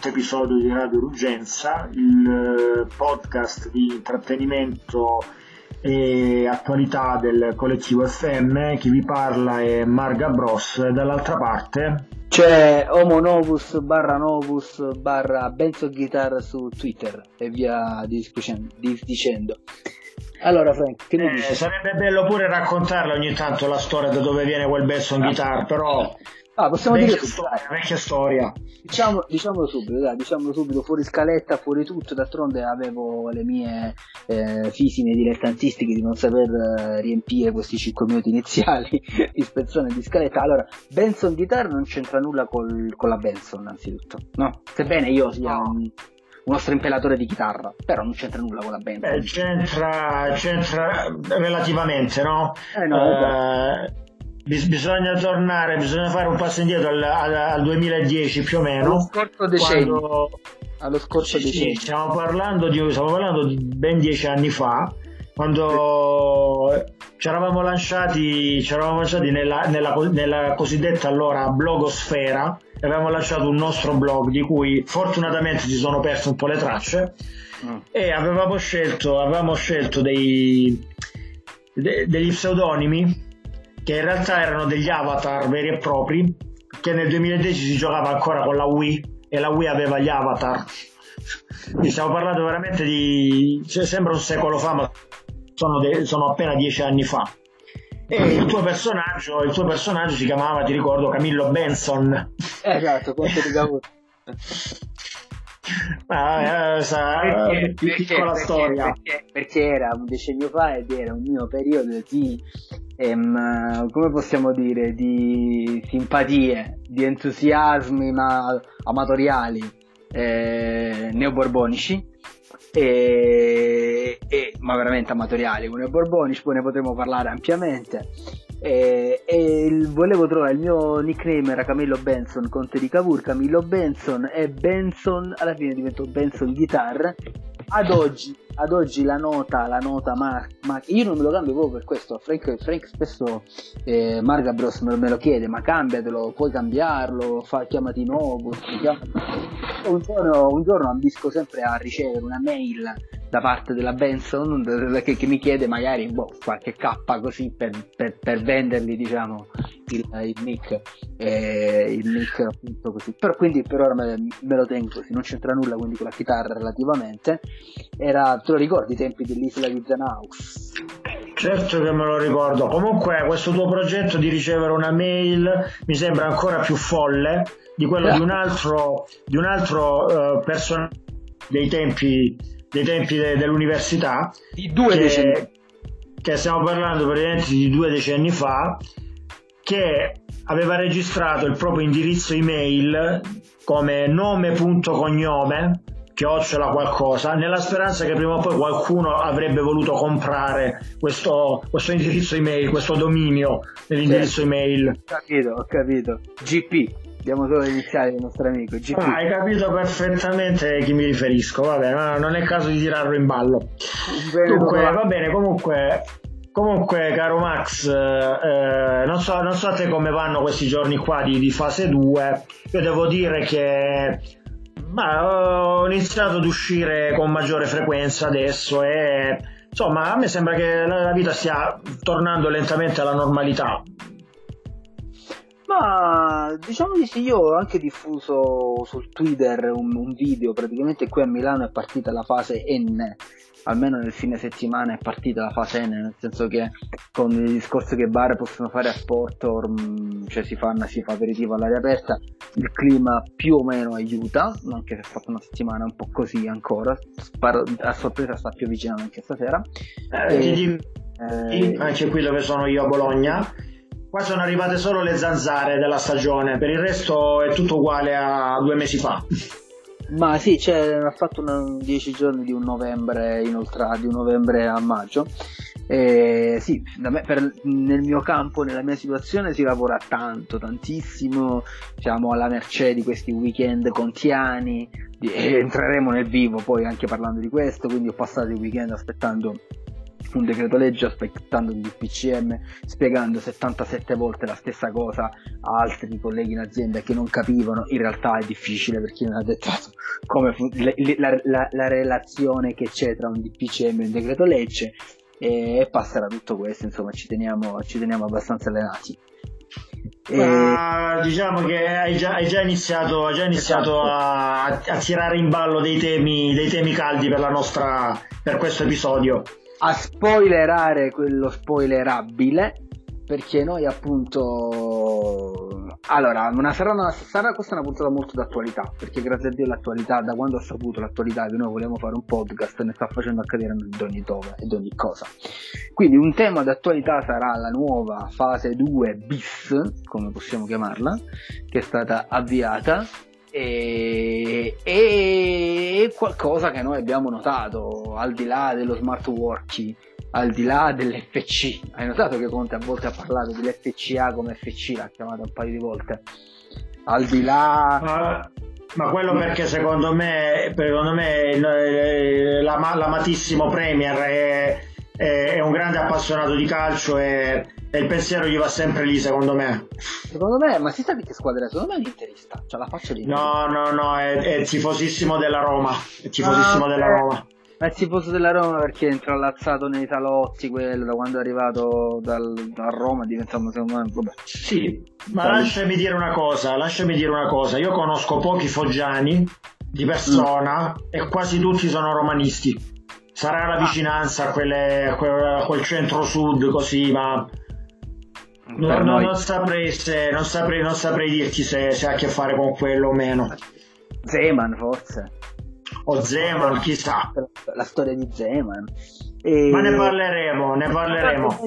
quinto episodio di Radio Urgenza, il eh, podcast di intrattenimento e attualità del collettivo FM. Chi vi parla è Marga Bros. Dall'altra parte c'è Homo Novus barra Novus barra Benzo Guitar su Twitter e via dicendo. Allora Frank, che eh, Sarebbe bello pure raccontarla ogni tanto la storia da dove viene quel Benson Guitar, però Ah, possiamo vecchia dire storia, vecchia storia. Diciamo, diciamolo subito, dai, diciamolo subito, fuori scaletta, fuori tutto, d'altronde avevo le mie eh, fisime dilettantistiche di non saper eh, riempire questi 5 minuti iniziali di spezzone di scaletta. Allora, Benson Guitar non c'entra nulla col, con la Benson, anzitutto, no? Sebbene io sia no. un, uno strempelatore di chitarra, però non c'entra nulla con la Benson. Beh, c'entra, c'entra relativamente, no? Eh no, eh, bisogna tornare, bisogna fare un passo indietro al, al, al 2010 più o meno. Allo scorso decennio. Quando... Allo scorso sì, decennio. Stiamo parlando, di, stiamo parlando di ben dieci anni fa, quando ci eravamo lanciati, ci eravamo lanciati nella, nella, nella cosiddetta allora blogosfera e avevamo lanciato un nostro blog di cui fortunatamente si sono perse un po' le tracce mm. e avevamo scelto, avevamo scelto dei, de, degli pseudonimi che in realtà erano degli avatar veri e propri, che nel 2010 si giocava ancora con la Wii e la Wii aveva gli avatar. Quindi stiamo parlando veramente di... Cioè, sembra un secolo fa, ma sono, de... sono appena dieci anni fa. E il tuo personaggio, il tuo personaggio si chiamava, ti ricordo, Camillo Benson. Esatto, quanto ti cavo. Ah, eh, sa, perché, piccola perché, storia. Perché, perché, era un decennio fa ed era un mio periodo di ehm, come possiamo dire, di simpatie, di entusiasmi ma amatoriali eh, neoborbonici. E, e, ma veramente amatoriali con neoborbonici, poi ne potremo parlare ampiamente. E, e il, volevo trovare il mio nickname era Camillo Benson, Conte di Cavour, Camillo Benson e Benson alla fine diventò Benson Guitar. Ad oggi ad oggi la nota, la nota Mar- Mar- io non me lo cambio proprio per questo, Frank, Frank spesso eh, Margabros me, me, lo chiede, ma cambiatelo, puoi cambiarlo, fa, chiamati nuovo, chiamati... Un, giorno, un giorno ambisco sempre a ricevere una mail da parte della Benson che, che mi chiede magari boh, qualche K così per, per, per vendergli diciamo il, il nick eh, il nick appunto così. Però quindi per ora me, me, lo tengo così non c'entra nulla quindi con la chitarra relativamente. Era te lo ricordi i tempi dell'isola di Zanaus Certo che me lo ricordo. Comunque, questo tuo progetto di ricevere una mail mi sembra ancora più folle di quello di un altro, di un altro uh, personaggio dei tempi dei tempi de- dell'università. Di due che, decenni. Che stiamo parlando praticamente di due decenni fa, che aveva registrato il proprio indirizzo email come nome.cognome chiocciola qualcosa nella speranza che prima o poi qualcuno avrebbe voluto comprare questo, questo indirizzo email questo dominio dell'indirizzo sì. email ho capito ho capito GP Diamo solo le iniziali del nostro amico. Ah, hai capito perfettamente a chi mi riferisco. Vabbè, no, non è caso di tirarlo in ballo. Bene, Dunque, va bene, comunque. Comunque, caro Max, eh, non, so, non so a te come vanno questi giorni qua di, di fase 2. Io devo dire che ma, ho iniziato ad uscire con maggiore frequenza adesso e insomma a me sembra che la vita stia tornando lentamente alla normalità ma diciamo di sì, io ho anche diffuso sul Twitter un, un, video, praticamente qui a Milano è partita la fase N, almeno nel fine settimana è partita la fase N, nel senso che con il discorso che bar possono fare a sport, or, cioè si, fanno, si fa aperitivo all'aria aperta, il clima più o meno aiuta, anche se è stata una settimana un po' così ancora, sparo, a sorpresa sta più vicino anche stasera. Eh, e, eh, anche qui dove sono io a Bologna Qua sono arrivate solo le zanzare della stagione, per il resto è tutto uguale a due mesi fa. Ma sì, cioè, ha fatto una, dieci giorni di un novembre inoltrato, di un novembre a maggio. E sì, me, per, nel mio campo, nella mia situazione si lavora tanto, tantissimo, siamo alla mercé di questi weekend contiani, e entreremo nel vivo poi anche parlando di questo, quindi ho passato il weekend aspettando un decreto legge aspettando un DPCM spiegando 77 volte la stessa cosa a altri colleghi in azienda che non capivano. In realtà è difficile per chi non ha dettato come fu- la, la, la, la, relazione che c'è tra un DPCM e un decreto legge e, passerà tutto questo insomma ci teniamo, ci teniamo abbastanza allenati. E... diciamo che hai già, hai già iniziato, hai già iniziato a, a, tirare in ballo dei temi, dei temi caldi per, nostra, per questo episodio a spoilerare quello spoilerabile perché noi appunto allora una, sarà, una, sarà questa una puntata molto d'attualità perché grazie a Dio l'attualità da quando ho saputo l'attualità che noi vogliamo fare un podcast ne sta facendo accadere ad ogni dove ed ogni cosa. Quindi un tema d'attualità sarà la nuova fase 2 bis come possiamo chiamarla che è stata avviata e, qualcosa che noi abbiamo notato al di là dello smart working al di là dell'FC hai notato che Conte a volte ha parlato dell'FCA come FC l'ha chiamato un paio di volte. Al di là ma, ma quello perché secondo me, secondo me l'amatissimo Premier è, è, è un grande appassionato di calcio e e il pensiero gli va sempre lì, secondo me. Secondo me, ma si sa di che squadra è? Secondo me è l'interista. C'ha la faccia di No, no, no, è, è tifosissimo della Roma. È tifosissimo ah, della Roma. Ma è tifoso della Roma perché è intrallazzato nei salotti quello da quando è arrivato dal, da Roma diventando secondo me vabbè. Sì, ma Poi... lasciami dire una cosa, lasciami dire una cosa. Io conosco pochi foggiani di persona mm. e quasi tutti sono romanisti. Sarà la ah. vicinanza a, quelle, a quel centro-sud così, ma No, no, non, saprei se, non, saprei, non saprei dirti se, se, ha a che fare con quello o meno. Zeman forse. O Zeman, chissà. La storia di Zeman. E... Ma ne parleremo, ne parleremo.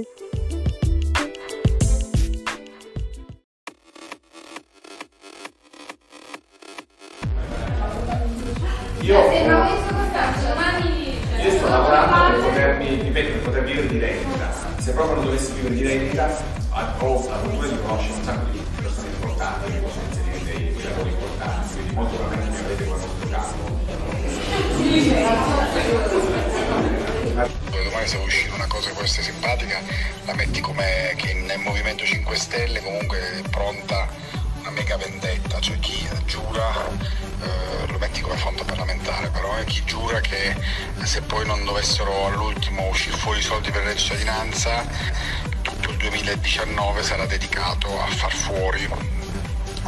Io, lavorando per potermi, ripeto, per poter vivere di rendita. Se proprio non dovessi vivere di rendita, ho la cultura di conoscere un sacco di persone importanti che possono inserire dei, dei lavori importanti, quindi molto probabilmente mi avete qualcosa campo. Domani se uscire una cosa questa simpatica la metti come che nel Movimento 5 Stelle comunque è pronta mega vendetta, cioè chi giura eh, lo metti come fondo parlamentare, però eh, chi giura che se poi non dovessero all'ultimo uscire fuori i soldi per la cittadinanza tutto il 2019 sarà dedicato a far fuori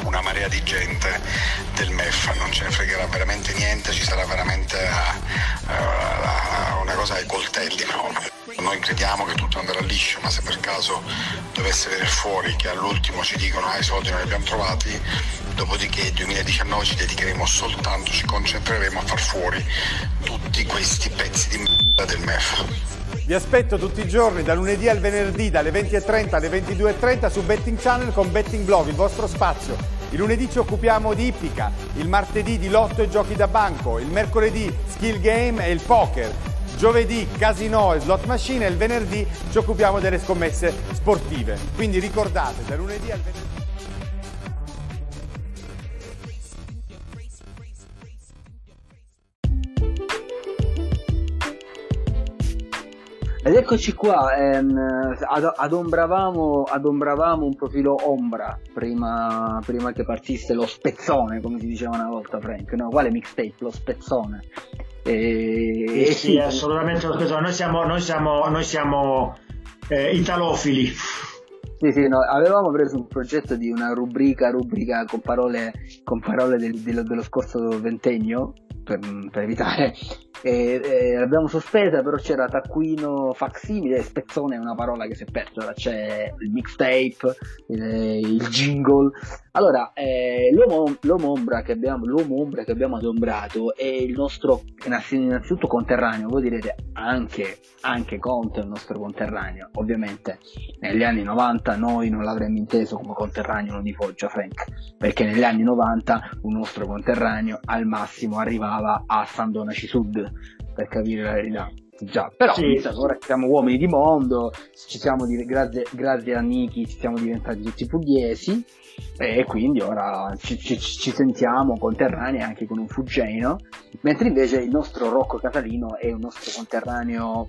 una marea di gente del MEF, non ce ne fregherà veramente niente, ci sarà veramente uh, uh, una cosa ai coltelli. No? Noi crediamo che tutto andrà liscio, ma se per caso dovesse venire fuori che all'ultimo ci dicono ah i soldi non li abbiamo trovati, dopodiché nel 2019 ci dedicheremo soltanto, ci concentreremo a far fuori tutti questi pezzi di merda del MEF. Vi aspetto tutti i giorni, da lunedì al venerdì, dalle 20.30 alle 22.30 su Betting Channel con Betting Blog, il vostro spazio. Il lunedì ci occupiamo di ippica, il martedì di lotto e giochi da banco, il mercoledì skill game e il poker, giovedì casino e slot machine e il venerdì ci occupiamo delle scommesse sportive. Quindi ricordate, da lunedì al venerdì... Ed eccoci qua, ehm, ad- adombravamo, adombravamo, un profilo ombra prima, prima, che partisse lo spezzone, come si diceva una volta Frank, no? Quale mixtape? Lo spezzone. E, sì, sì, assolutamente lo. Noi siamo, noi siamo, noi siamo eh, italofili. Sì, sì, no, avevamo preso un progetto di una rubrica, rubrica con parole, con parole del, dello, dello scorso ventennio, per, per evitare. E, e l'abbiamo sospesa però c'era taccuino facsimile spezzone è una parola che si è persa c'è il mixtape il, il jingle. Allora eh, l'uomo, l'uomo, ombra che abbiamo, l'uomo ombra che abbiamo adombrato è il nostro innanzitutto conterraneo voi direte anche, anche Conte è il nostro conterraneo. Ovviamente negli anni 90 noi non l'avremmo inteso come conterraneo di Foggia Frank perché negli anni 90 un nostro conterraneo al massimo arrivava a San Donaci Sud per capire la verità. Già, però sì. ora siamo uomini di mondo, ci siamo grazie, grazie a Niki ci siamo diventati tutti pugliesi e quindi ora ci, ci, ci sentiamo conterranei anche con un fuggeno, mentre invece il nostro Rocco Catalino è un nostro conterraneo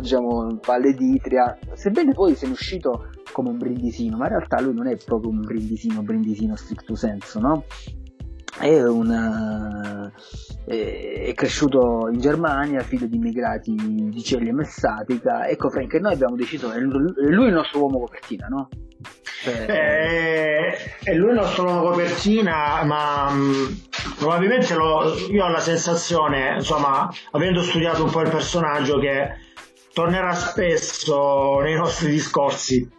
diciamo Valle d'Itria, sebbene poi sia uscito come un brindisino, ma in realtà lui non è proprio un brindisino, brindisino stricto senso, no? È, una, è cresciuto in Germania, figlio di immigrati di Celli e Messatica. Ecco, Frank, noi abbiamo deciso, è lui il nostro uomo copertina, no? Cioè... Eh, è lui il nostro uomo copertina, ma mm, probabilmente lo, io ho la sensazione, insomma, avendo studiato un po' il personaggio, che tornerà spesso nei nostri discorsi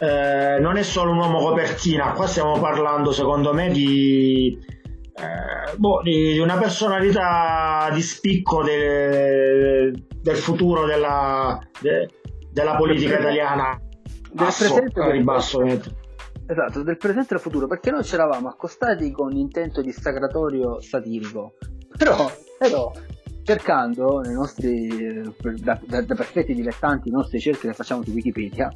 eh, non è solo un uomo copertina, qua stiamo parlando secondo me di, eh, boh, di una personalità di spicco de, del futuro della, de, della politica italiana. Del presente ribasso, Esatto, del presente e del futuro, perché noi ci eravamo accostati con intento di sacratorio satirico. Però, però cercando nei nostri, eh, da, da, da perfetti dilettanti, i nostri cerchi che facciamo su Wikipedia,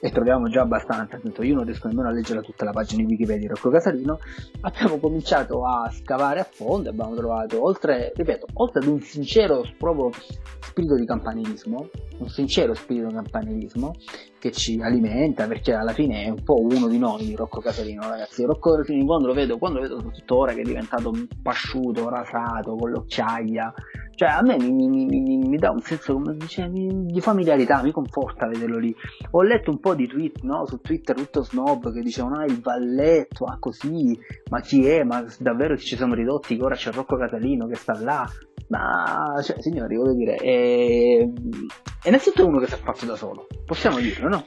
e troviamo già abbastanza, appunto io non riesco nemmeno a leggere tutta la pagina di Wikipedia di Rocco Casalino, abbiamo cominciato a scavare a fondo e abbiamo trovato, oltre, ripeto, oltre ad un sincero proprio spirito di campanilismo, un sincero spirito di campanilismo che ci alimenta perché alla fine è un po' uno di noi Rocco Casalino ragazzi. Rocco Casalino quando lo vedo quando lo vedo soprattutto ora che è diventato pasciuto rasato con l'occhiaia. Cioè a me mi, mi, mi, mi dà un senso come dice, di familiarità mi conforta vederlo lì. Ho letto un po' di tweet no? su Twitter tutto snob che dicevano ah il valletto ah così ma chi è ma davvero ci siamo ridotti che ora c'è Rocco Casalino che sta là ma cioè, signori voglio dire è, è innanzitutto uno che si è fatto da solo possiamo dirlo no?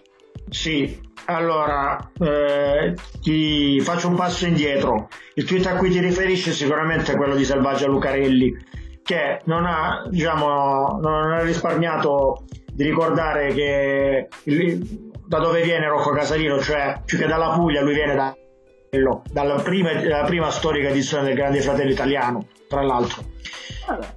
Sì, allora eh, ti faccio un passo indietro. Il tweet a cui ti riferisci sicuramente è quello di Selvaggia Lucarelli, che non ha, diciamo, non ha risparmiato di ricordare che da dove viene Rocco Casalino, cioè più che dalla Puglia, lui viene da, dalla, prima, dalla prima storica edizione del Grande Fratello Italiano, tra l'altro.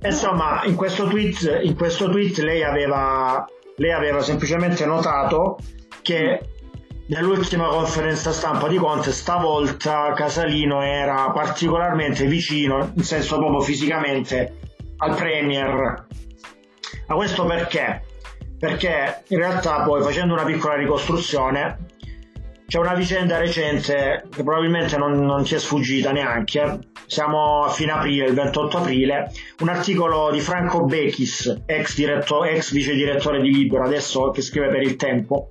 Insomma, in questo tweet, in questo tweet lei, aveva, lei aveva semplicemente notato che nell'ultima conferenza stampa di Conte stavolta Casalino era particolarmente vicino, in senso proprio fisicamente, al Premier. Ma questo perché? Perché in realtà poi facendo una piccola ricostruzione c'è una vicenda recente che probabilmente non, non ti è sfuggita neanche, siamo a fine aprile, il 28 aprile, un articolo di Franco Bechis, ex, diretto, ex vice direttore di Libero, adesso che scrive per il Tempo,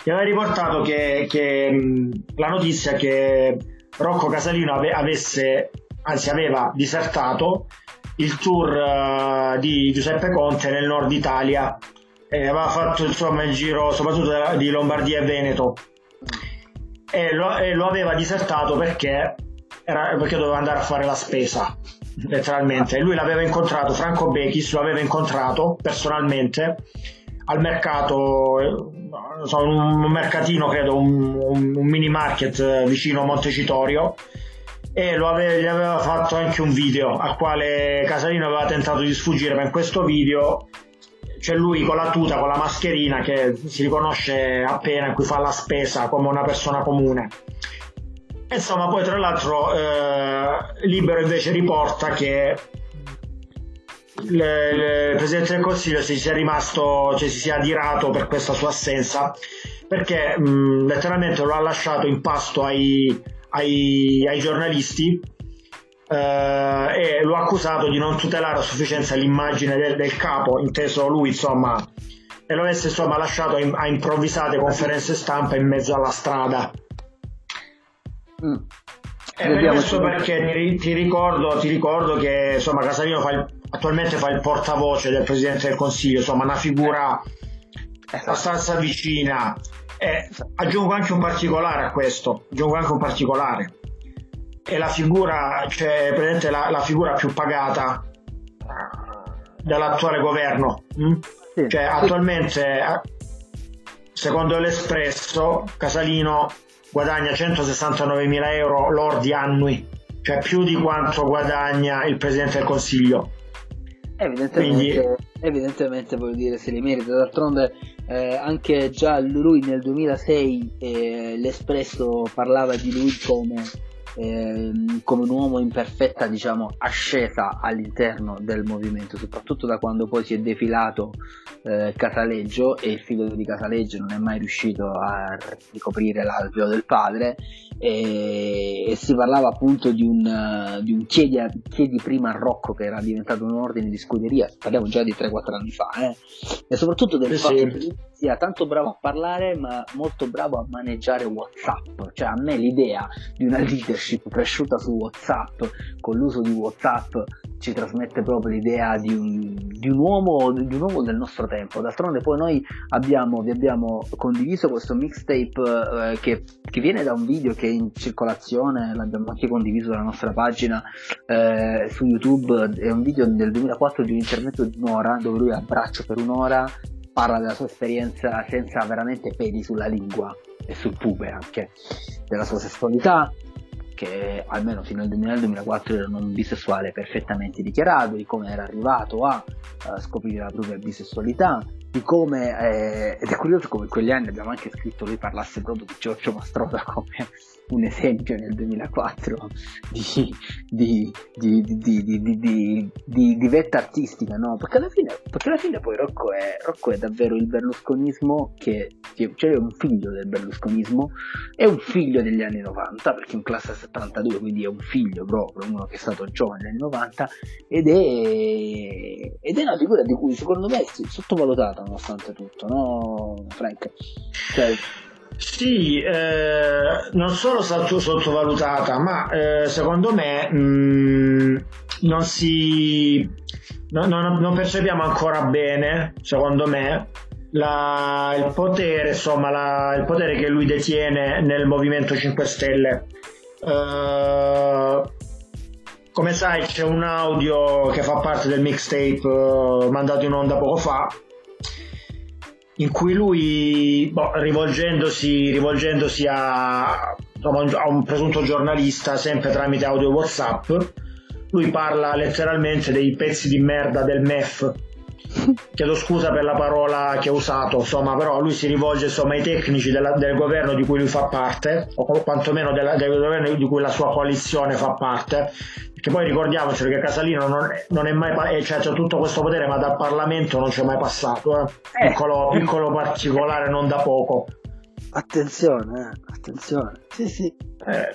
che aveva riportato che, che la notizia che Rocco Casalino ave, avesse, anzi aveva disertato il tour uh, di Giuseppe Conte nel nord Italia e aveva fatto insomma il giro soprattutto di Lombardia e Veneto. E lo, e lo aveva disertato perché, era, perché doveva andare a fare la spesa letteralmente. Lui l'aveva incontrato Franco Bechis lo aveva incontrato personalmente al mercato so, un mercatino credo un, un, un, mini market vicino a Montecitorio. E aveva, gli aveva fatto anche un video al quale Casalino aveva tentato di sfuggire ma in questo video c'è lui con la tuta, con la mascherina che si riconosce appena in cui fa la spesa come una persona comune. Insomma, poi tra l'altro eh, Libero invece riporta che il, Presidente del Consiglio si sia rimasto, cioè si sia adirato per questa sua assenza perché mh, letteralmente lo ha lasciato in pasto ai, ai, ai giornalisti eh, e lo ha accusato di non tutelare a sufficienza l'immagine del, del capo, inteso lui insomma, e lo avesse insomma lasciato in, a improvvisate conferenze stampa in mezzo alla strada. Mm. E questo perché ti, ti, ricordo, ti ricordo che insomma, Casalino fa il, attualmente fa il portavoce del Presidente del Consiglio, insomma una figura esatto. abbastanza vicina. E aggiungo anche un particolare a questo, aggiungo anche un particolare è la figura, cioè presente la, la figura più pagata dell'attuale governo. Hm? Sì. Cioè, attualmente, secondo l'Espresso, Casalino guadagna 169 mila euro lordi annui, cioè più di quanto guadagna il Presidente del Consiglio. Evidentemente, Quindi, evidentemente vuol dire se li merita, d'altronde eh, anche già lui nel 2006 eh, l'Espresso parlava di lui come eh, come un uomo in perfetta diciamo, ascesa all'interno del movimento, soprattutto da quando poi si è defilato eh, Casaleggio e il figlio di Casaleggio non è mai riuscito a ricoprire l'alveo del padre e, e si parlava appunto di un, di un chiedi, chiedi, prima a Rocco che era diventato un ordine di scuderia, parliamo già di 3-4 anni fa, eh? e soprattutto del sì, fatto che sia tanto bravo a parlare ma molto bravo a maneggiare Whatsapp, cioè a me l'idea di una leadership cresciuta su Whatsapp con l'uso di Whatsapp ci trasmette proprio l'idea di un, di un, uomo, di un uomo del nostro tempo. D'altronde poi noi abbiamo, vi abbiamo condiviso questo mixtape eh, che, che, viene da un video che è in circolazione, l'abbiamo anche condiviso sulla nostra pagina eh, su YouTube, è un video del 2004 di un intervento di un'ora dove lui a braccio per un'ora parla della sua esperienza senza veramente peli sulla lingua e sul pube anche, della sua sessualità, che almeno fino al 2004 era un bisessuale perfettamente dichiarato, di come era arrivato a, a scoprire la propria bisessualità, di come, eh, ed è curioso come in quegli anni abbiamo anche scritto lui parlasse proprio di Giorgio Mastroda come un esempio nel 2004 di, di, di, di vetta artistica, no? Perché alla, fine, perché alla fine poi Rocco è, Rocco è davvero il berlusconismo che, cioè è un figlio del berlusconismo, è un figlio degli anni 90, perché in classe 72, quindi è un figlio proprio, uno che è stato giovane negli anni 90, ed è, ed è una figura di cui secondo me è sottovalutata nonostante tutto, no Frank? Cioè, sì, eh, non solo sotto, sottovalutata, ma eh, secondo me mh, mm, non si no, no, non percepiamo ancora bene, secondo me, la, il potere, insomma, la, il potere che lui detiene nel Movimento 5 Stelle. Uh, come sai c'è un audio che fa parte del mixtape uh, mandato in onda poco fa in cui lui, boh, rivolgendosi, rivolgendosi a, a, un presunto giornalista, sempre tramite audio WhatsApp, lui parla letteralmente dei pezzi di merda del MEF. Chiedo scusa per la parola che ho usato, insomma, però lui si rivolge insomma, ai tecnici della, del governo di cui lui fa parte, o quantomeno della, del governo di cui la sua coalizione fa parte, che poi ricordiamoci che Casalino non non è mai cioè c'è tutto questo potere ma dal Parlamento non c'è mai passato eh? Eh. Piccolo, piccolo, particolare non da poco attenzione eh? attenzione sì sì eh.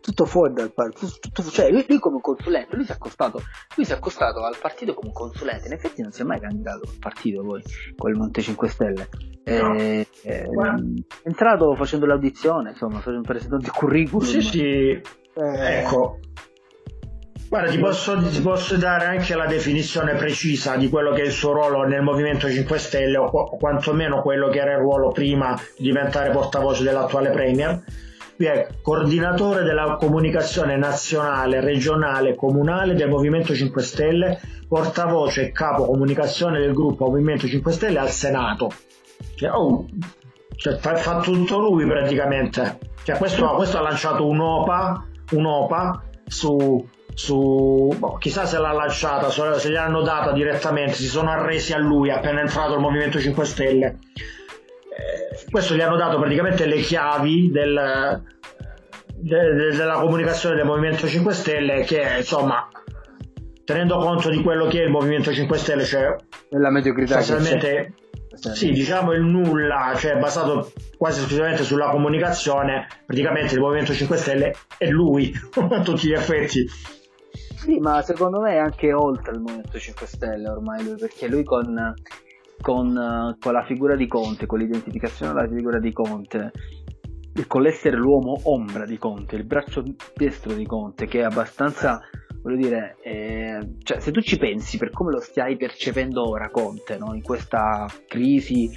tutto fuori dal partito cioè lui, lui, come consulente lui si, è accostato, lui si è accostato al partito come consulente in effetti non si è mai candidato al partito poi con il Monte 5 Stelle no. eh, è entrato facendo l'audizione insomma presentando il curriculum sì sì eh. ecco Guarda, ti posso, ti posso, dare anche la definizione precisa di quello che è il suo ruolo nel Movimento 5 Stelle, o, o quantomeno quello che era il ruolo prima di diventare portavoce dell'attuale Premier. Lui è coordinatore della comunicazione nazionale, regionale e comunale del Movimento 5 Stelle, portavoce e capo comunicazione del gruppo Movimento 5 Stelle al Senato. Cioè, oh, cioè, fa, fa, tutto lui praticamente. Cioè, questo, questo ha lanciato un'OPA, un'OPA su su boh, chissà se l'ha lasciata se gliel'hanno data direttamente si sono arresi a lui appena entrato il Movimento 5 Stelle eh, questo gli hanno dato praticamente le chiavi del, de, de, della comunicazione del Movimento 5 Stelle che insomma tenendo conto di quello che è il Movimento 5 Stelle cioè la mediocrità sostanzialmente sì, diciamo il nulla, cioè basato quasi esclusivamente sulla comunicazione, praticamente il Movimento 5 Stelle è lui a tutti gli effetti. Sì, ma secondo me è anche oltre il Movimento 5 Stelle ormai lui, perché lui con, con, con la figura di Conte, con l'identificazione della figura di Conte, con l'essere l'uomo ombra di Conte, il braccio destro di Conte, che è abbastanza, voglio dire, eh, cioè, se tu ci pensi per come lo stai percependo ora Conte, no? in questa crisi,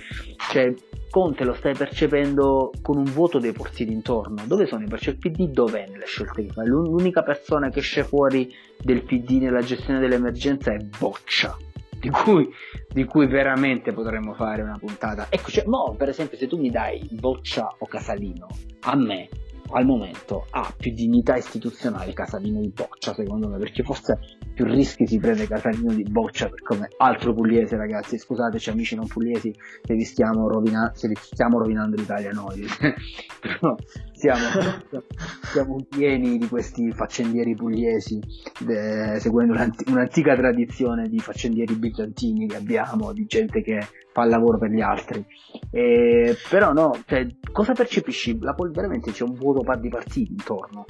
cioè, Conte lo stai percependo con un vuoto dei porti d'intorno. Dove sono i porti? Il PD dov'è nelle scelte che fa? L'unica persona che esce fuori del PD nella gestione dell'emergenza è Boccia. Di cui, di cui veramente potremmo fare una puntata. Ecco, cioè, mo, per esempio, se tu mi dai Boccia o Casalino, a me al momento ha più dignità istituzionale Casalino di Boccia secondo me perché forse più rischi si prende Casalino di Boccia per come altro pugliese ragazzi. Scusateci amici non pugliesi se vi stiamo, rovina- se vi stiamo rovinando l'Italia noi. Però stiamo, siamo pieni di questi faccendieri pugliesi, de, seguendo un'antica tradizione di faccendieri bizantini che abbiamo, di gente che fa il lavoro per gli altri. E, però no, cioè, cosa percepisci? La, veramente c'è un vuoto di partiti intorno.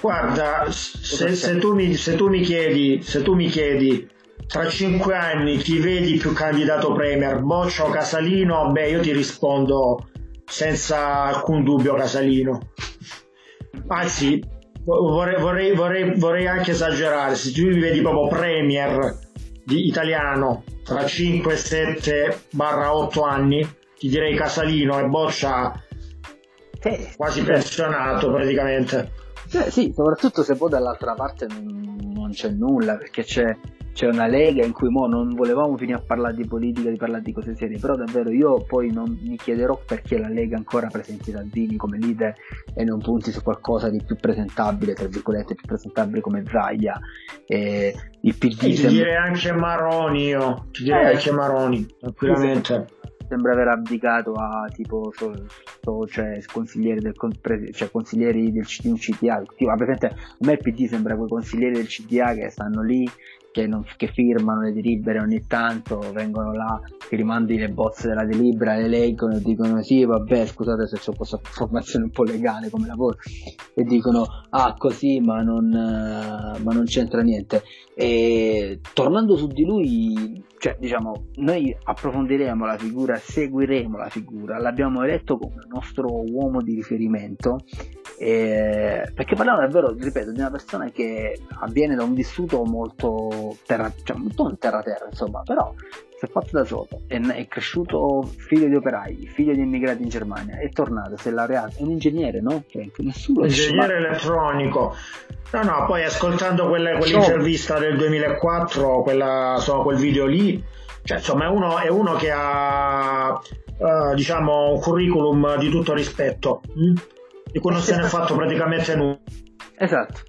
Guarda, se, se, tu mi, se, tu mi, chiedi, se tu mi chiedi tra cinque anni chi vedi più candidato premier, Boccia o Casalino, beh io ti rispondo senza alcun dubbio Casalino. Anzi, vorrei, vorrei, vorrei, vorrei anche esagerare, se tu mi vedi proprio premier di italiano tra 5, 7 barra 8 anni, ti direi Casalino e Boccia eh, quasi pensionato praticamente. Eh, sì, soprattutto se poi dall'altra parte non, non c'è nulla, perché c'è c'è una lega in cui mo non volevamo finire a parlare di politica, di parlare di cose serie, però davvero io poi non mi chiederò perché la Lega ancora presenti Salvini come leader e non punti su qualcosa di più presentabile, tra virgolette, più presentabile come Zaia. E il PD e ti direi anche Maroni io, ti direi eh, anche Maroni, tranquillamente. Sembra aver abdicato a tipo so, so, cioè, consiglieri del cioè, consiglieri del CDA. Tipo, a me il PD sembra quei consiglieri del CDA che stanno lì che, non, che, firmano le delibere ogni tanto, vengono là, ti rimandi le bozze della delibera, le leggono e dicono sì, vabbè, scusate se ho questa formazione un po' legale come lavoro, e dicono ah così ma non, uh, ma non c'entra niente. E tornando su di lui, cioè diciamo, noi approfondiremo la figura, seguiremo la figura, l'abbiamo eletto come nostro uomo di riferimento eh, perché parliamo davvero, ripeto, di una persona che avviene da un vissuto molto terra, cioè non terra terra, insomma, però si è fatto da solo, è, è, cresciuto figlio di operai, figlio di immigrati in Germania, è tornato, si è laureato, è un ingegnere, no? Cioè, nessuno ingegnere elettronico. No, no, poi ascoltando quelle, quell'intervista del 2004, quella, insomma, quel video lì, cioè, insomma, è uno, è uno che ha, uh, diciamo, un curriculum di tutto rispetto. Mm? di cui non se ne è fatto praticamente nulla. Esatto.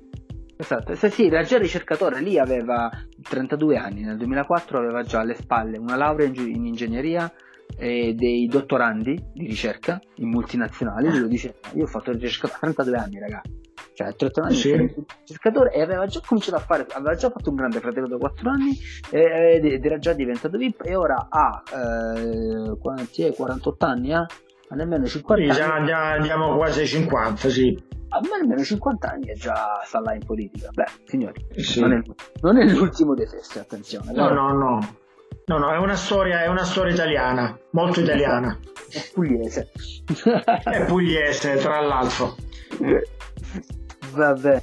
Esatto, se sì, era già ricercatore, lì aveva 32 anni, nel 2004 aveva già alle spalle una laurea in, in ingegneria e dei dottorandi di ricerca in multinazionali, lui lo diceva, io ho fatto il ricercatore a 32 anni ragazzi, cioè a 32 anni sì. ricercatore e aveva già cominciato a fare, aveva già fatto un grande fratello da 4 anni ed era già diventato VIP e ora ha eh, 48 anni, eh? ma nemmeno 50 sì, anni. Andiamo, andiamo quasi ai 50, sì. A me almeno 50 anni e già sta là in politica. Beh, signori, sì. non, è, non, è, l'ultimo dei fessi, attenzione. No, no, no. No, no, è una storia, è una storia italiana, molto italiana. È pugliese. è pugliese, tra l'altro. Vabbè.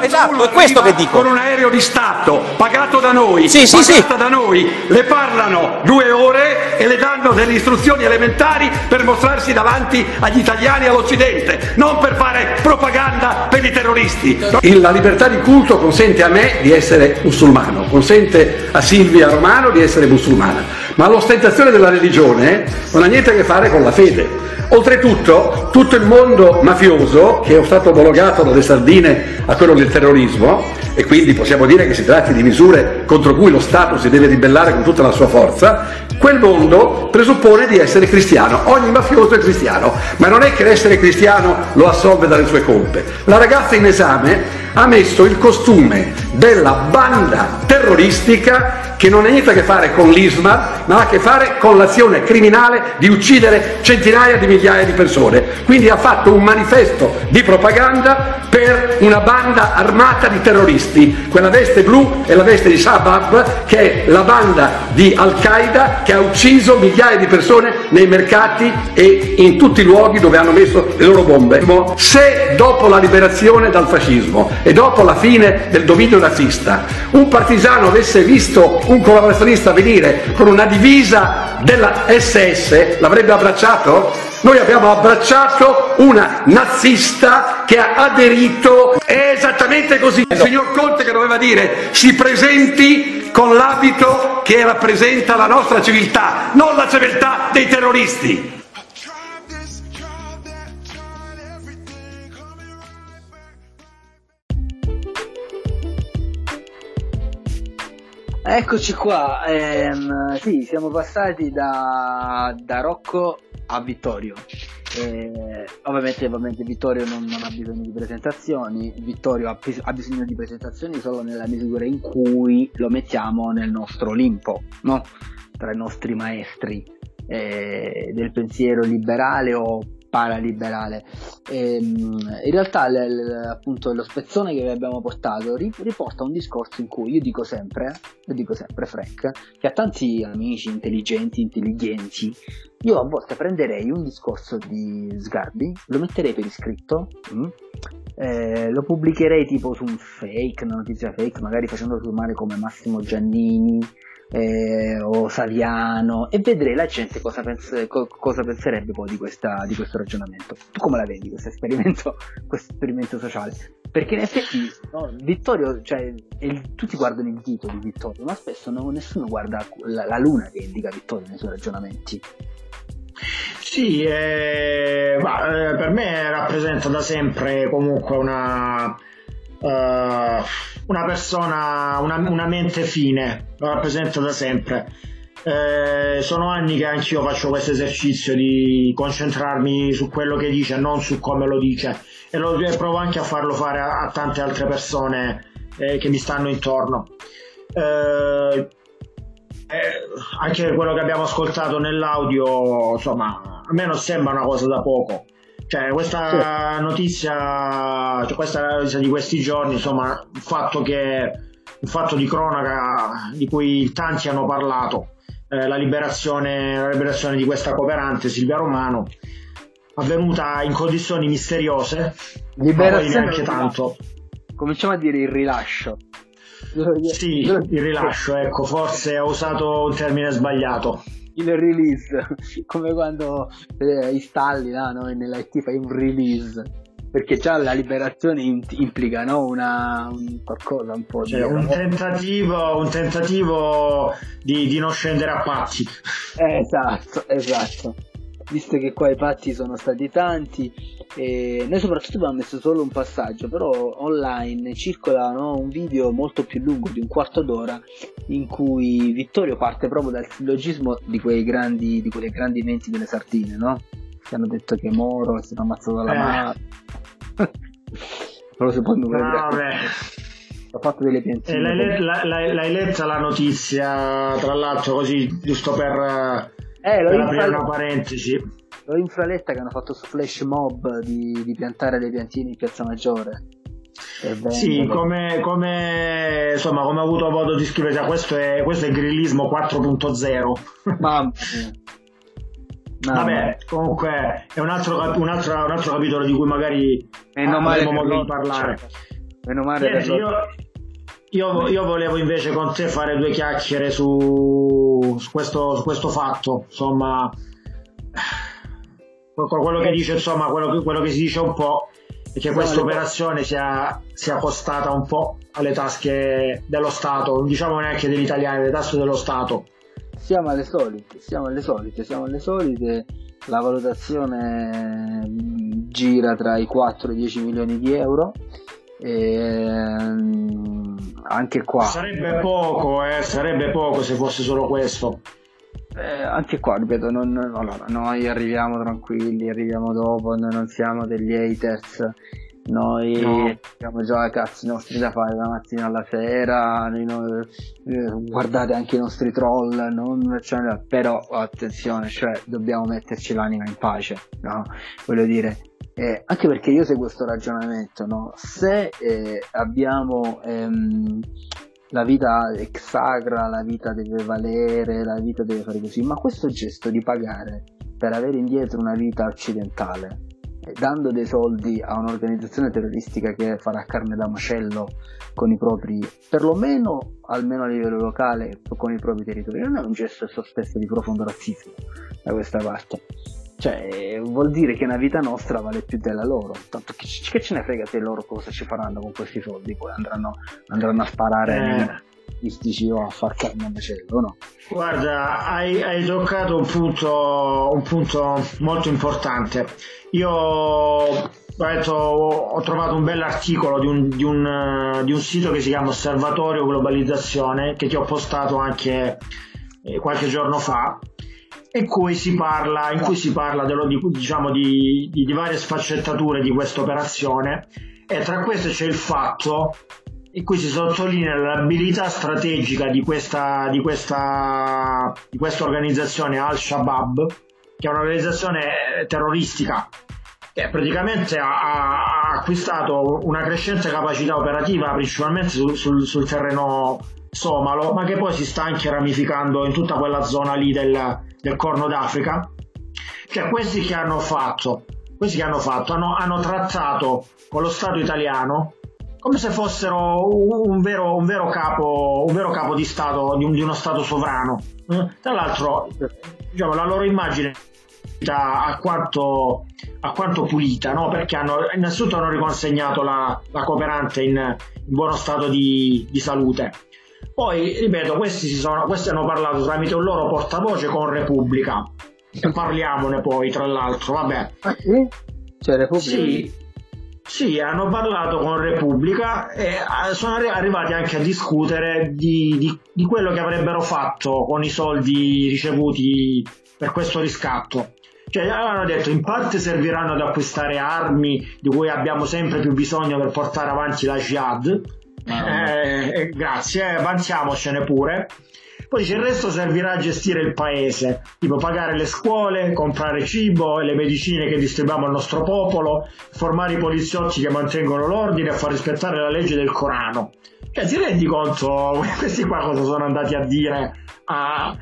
Esatto, è questo che dico. Con un aereo di Stato pagato da noi, sì, sì, sì. da noi, le parlano due ore e le danno delle istruzioni elementari per mostrarsi davanti agli italiani e all'Occidente, non per fare propaganda per i terroristi. La libertà di culto consente a me di essere musulmano, consente a Silvia Romano di essere musulmana, ma l'ostentazione della religione non ha niente a che fare con la fede. Oltretutto, tutto il mondo mafioso, che è stato omologato dalle sardine a quello del terrorismo, e quindi possiamo dire che si tratti di misure contro cui lo Stato si deve ribellare con tutta la sua forza, quel mondo presuppone di essere cristiano. Ogni mafioso è cristiano, ma non è che l'essere cristiano lo assolve dalle sue colpe. La ragazza in esame ha messo il costume della banda terroristica che non ha niente a che fare con l'ISMA, ma ha a che fare con l'azione criminale di uccidere centinaia di migliaia di persone. Quindi ha fatto un manifesto di propaganda per una banda armata di terroristi. Quella veste blu è la veste di Shabab, che è la banda di Al-Qaeda che ha ucciso migliaia di persone nei mercati e in tutti i luoghi dove hanno messo le loro bombe. Se dopo la liberazione dal fascismo e dopo la fine del dominio nazista un partigiano avesse visto un collaborazionista venire con una divisa della SS, l'avrebbe abbracciato? Noi abbiamo abbracciato una nazista che ha aderito, è esattamente così. Il signor Conte che doveva dire si presenti con l'abito che rappresenta la nostra civiltà, non la civiltà dei terroristi. Eccoci qua, ehm, sì, siamo passati da, da Rocco a Vittorio. Eh, ovviamente, ovviamente, Vittorio non, non, ha bisogno di presentazioni, Vittorio ha, ha, bisogno di presentazioni solo nella misura in cui lo mettiamo nel nostro Olimpo, no? tra i nostri maestri eh, del pensiero liberale o paraliberale. E, ehm, in realtà l, l, appunto lo spezzone che vi abbiamo portato riporta un discorso in cui io dico sempre, io dico sempre Frank, che a tanti amici intelligenti, intelligenti, io a volte prenderei un discorso di Sgarbi, lo metterei per iscritto, mm, eh, lo pubblicherei tipo su un fake, una notizia fake, magari facendo firmare come Massimo Giannini, eh, o Saviano e vedrei la gente cosa, pens- co- cosa penserebbe poi di, questa, di, questo ragionamento. Tu come la vedi questo esperimento, questo esperimento sociale? Perché in effetti no, Vittorio, cioè, il, tutti guardano il dito di Vittorio, ma spesso no, nessuno guarda la, la, luna che indica Vittorio nei suoi ragionamenti. Sì, eh, ma, eh, per me rappresenta da sempre comunque una uh, una persona, una, una, mente fine, lo rappresenta da sempre. Eh, sono anni che anch'io faccio questo esercizio di concentrarmi su quello che dice, non su come lo dice, e, lo, e provo anche a farlo fare a, a tante altre persone eh, che mi stanno intorno. Eh, eh anche quello che abbiamo ascoltato nell'audio, insomma, a me non sembra una cosa da poco cioè, questa sì. notizia, cioè questa notizia di questi giorni, insomma, un fatto che un fatto di cronaca di cui tanti hanno parlato, eh, la, liberazione, la liberazione di questa cooperante Silvia Romano, avvenuta in condizioni misteriose, liberazione neanche tanto. Cominciamo a dire il rilascio. Sì, il rilascio, ecco, forse ho usato un termine sbagliato il release, come quando eh, installi no, no, nell'IT fai un release. Perché già la liberazione implica no? Una, un qualcosa un po' cioè, di... Un tentativo, un tentativo di, di non scendere a pazzi. esatto, esatto visto che qua i patti sono stati tanti e noi soprattutto abbiamo messo solo un passaggio però online circola no, un video molto più lungo di un quarto d'ora in cui Vittorio parte proprio dal sillogismo di quei grandi di quelle grandi menti delle sardine no? che hanno detto che Moro è stato ammazzato dalla eh. mano però secondo me no, ho fatto delle piantine l'hai, l'hai, l'hai letta la notizia tra l'altro così giusto per eh, aprire una parentesi. L'ho infraletta che hanno fatto su flash mob di, di piantare dei piantini in Piazza Maggiore. Sì, come, come, insomma, come ho avuto modo di scrivere, questo è, questo è grillismo 4.0. Mamma Vabbè, comunque è un altro, un, altro, un altro, capitolo di cui magari Meno avremo modo di parlare. Meno male Niente, io, io, io, volevo invece con te fare due chiacchiere su, su, questo, su questo, fatto, insomma, quello che dice, insomma, quello che, quello che si dice un po' è che questa operazione sia, sia, costata un po' alle tasche dello Stato, non diciamo neanche degli italiani, alle tasche dello Stato. Siamo alle solite, siamo alle solite, siamo alle solite, la valutazione gira tra i 4 e i 10 milioni di euro. E, anche qua. Sarebbe poco eh, sarebbe poco se fosse solo questo. Eh, anche qua ripeto non, allora, noi arriviamo tranquilli arriviamo dopo noi non siamo degli haters noi no. abbiamo già i cazzi nostri da fare la mattina alla sera noi, eh, guardate anche i nostri troll non, cioè, però attenzione cioè dobbiamo metterci l'anima in pace no? voglio dire eh, anche perché io seguo questo ragionamento, no? se eh, abbiamo ehm, la vita è sacra, la vita deve valere, la vita deve fare così, ma questo gesto di pagare per avere indietro una vita occidentale, dando dei soldi a un'organizzazione terroristica che farà carne da macello con i propri, perlomeno almeno a livello locale, con i propri territori, non è un gesto stesso di profondo razzismo da questa parte cioè, vuol dire che una vita nostra vale più della loro. Tanto che, che ce ne frega se loro cosa ci faranno con questi soldi? Poi andranno, andranno a sparare eh. Mistici o a far carne a macello, no? Guarda, hai, hai toccato un punto, un punto molto importante. Io ho, trovato un bell'articolo di un, di, un, di un, sito che si chiama Osservatorio Globalizzazione che ti ho postato anche eh, qualche giorno fa in cui si parla, cui si parla dello, di, diciamo, di, di, varie sfaccettature di questa operazione e tra queste c'è il fatto in cui si sottolinea l'abilità strategica di questa, di questa, di questa organizzazione Al-Shabaab, che è un'organizzazione terroristica che praticamente ha, ha acquistato una crescente capacità operativa principalmente sul, sul, sul, terreno somalo, ma che poi si sta anche ramificando in tutta quella zona lì del, del Corno d'Africa. Cioè questi che hanno fatto, questi che hanno fatto, hanno, hanno trattato con lo Stato italiano come se fossero un vero, un vero, capo, un vero capo di Stato, di, un, di uno Stato sovrano. Eh, tra l'altro, diciamo, la loro immagine a quanto, a quanto pulita, no? perché hanno, innanzitutto hanno riconsegnato la, la cooperante in, in, buono stato di, di salute. Poi, ripeto, questi, sono, questi, hanno parlato tramite un loro portavoce con Repubblica. Parliamone poi, tra l'altro, vabbè. Ah, sì? Cioè, Repubblica? Sì, sì, hanno parlato con Repubblica e eh, sono arrivati anche a discutere di, di, di, quello che avrebbero fatto con i soldi ricevuti per questo riscatto. Cioè, avevano detto in parte serviranno ad acquistare armi di cui abbiamo sempre più bisogno per portare avanti la jihad. Ah, eh, eh, grazie, avanziamocene pure. Poi dice il resto servirà a gestire il paese, tipo pagare le scuole, comprare cibo e le medicine che distribuiamo al nostro popolo, formare i poliziotti che mantengono l'ordine e far rispettare la legge del Corano. Cioè, ti rendi conto questi qua cosa sono andati a dire a,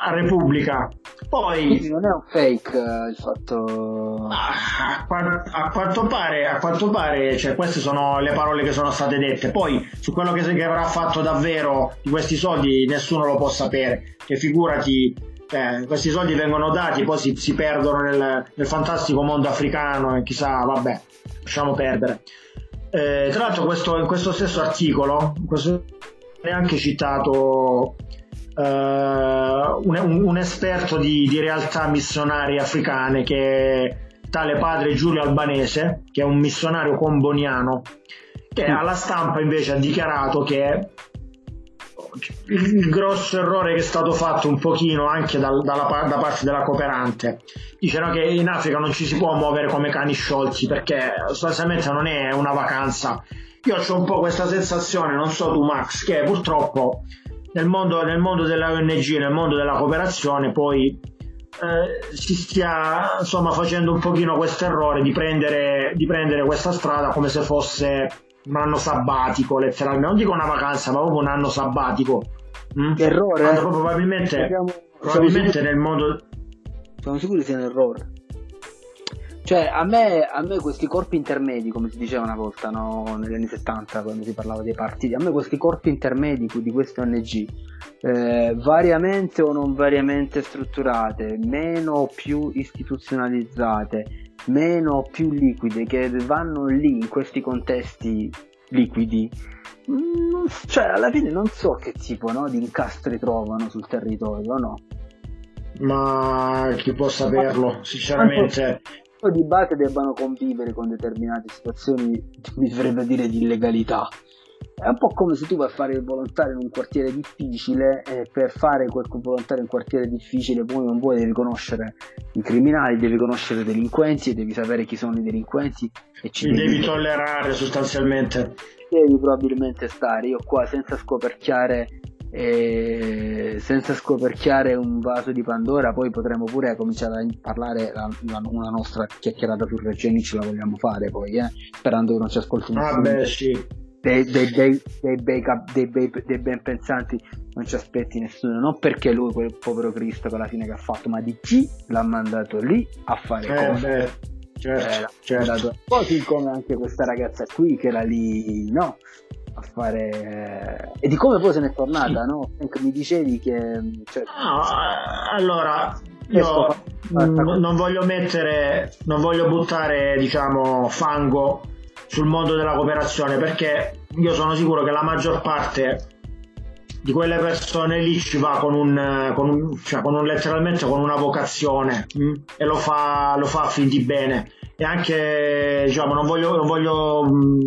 a Repubblica. Poi non è un fake uh, il fatto. A, a, a, quanto pare, a quanto pare cioè, queste sono le parole che sono state dette. Poi su quello che, che avrà fatto davvero di questi soldi nessuno lo può sapere. Che figurati, eh, questi soldi vengono dati, poi si, si perdono nel, nel, fantastico mondo africano e chissà, vabbè, lasciamo perdere. Eh, tra l'altro questo, in questo stesso articolo, questo è anche citato un, un, esperto di, di, realtà missionarie africane che è tale padre Giulio Albanese, che è un missionario comboniano, che alla stampa invece ha dichiarato che il grosso errore che è stato fatto un pochino anche dal, dalla, da parte della cooperante. Dicono che in Africa non ci si può muovere come cani sciolti perché sostanzialmente non è una vacanza. Io ho un po' questa sensazione non so tu Max che purtroppo nel mondo, nel mondo della ONG, nel mondo della cooperazione, poi eh, si stia insomma facendo un pochino questo errore di prendere, di prendere questa strada come se fosse un anno sabbatico, letteralmente, non dico una vacanza, ma proprio un anno sabbatico. Mm? Errore? Quando probabilmente, Siamo, probabilmente nel mondo... Siamo sicuri sia un errore. Cioè, a me, a me, questi corpi intermedi, come si diceva una volta no? negli anni 70, quando si parlava dei partiti, a me questi corpi intermedi di queste ONG, eh, variamente o non variamente strutturate, meno o più istituzionalizzate, meno o più liquide, che vanno lì in questi contesti liquidi, mm, cioè alla fine non so che tipo no, di incastri trovano sul territorio, no? Ma chi può saperlo, sinceramente di base debbano convivere con determinate situazioni, mi dovrebbe dire, di illegalità. È un po' come se tu vai a fare il volontario in un quartiere difficile e per fare quel volontario in un quartiere difficile poi non puoi devi conoscere i criminali, devi conoscere i delinquenti devi sapere chi sono i delinquenti e ci devi, devi tollerare sostanzialmente. Devi probabilmente stare io qua senza scoperchiare e senza scoperchiare un vaso di Pandora poi potremo pure cominciare a parlare la, la, una nostra chiacchierata su regioni ce la vogliamo fare poi eh? sperando che non ci ascolti ah, nessuno beh, sì. dei, dei, dei, dei, bei, dei, bei, dei ben pensanti non ci aspetti nessuno non perché lui quel povero Cristo che alla fine che ha fatto ma di chi l'ha mandato lì a fare eh, cose beh, certo, eh, certo. così come anche questa ragazza qui che era lì no a fare e di come poi se n'è tornata, sì. no? Mi dicevi che cioè... no, allora io non voglio mettere non voglio buttare diciamo fango sul mondo della cooperazione perché io sono sicuro che la maggior parte di quelle persone lì ci va con un, con un, cioè con un letteralmente con una vocazione mh? Mm? e lo fa, lo fa a fin di bene e anche diciamo non voglio, non voglio, mh, mm,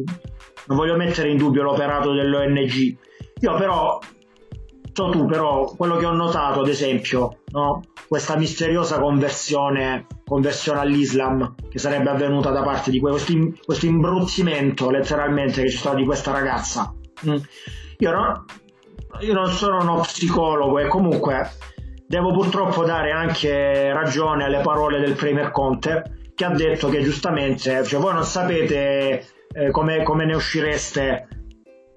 non voglio mettere in dubbio l'operato dell'ONG io però so tu però quello che ho notato ad esempio no? questa misteriosa conversione, conversione all'Islam che sarebbe avvenuta da parte di questo, questo imbruttimento letteralmente che c'è stato di questa ragazza mm. io, no, io non sono uno psicologo e comunque devo purtroppo dare anche ragione alle parole del Premier Conte che ha detto che giustamente cioè voi non sapete eh, come, come ne uscireste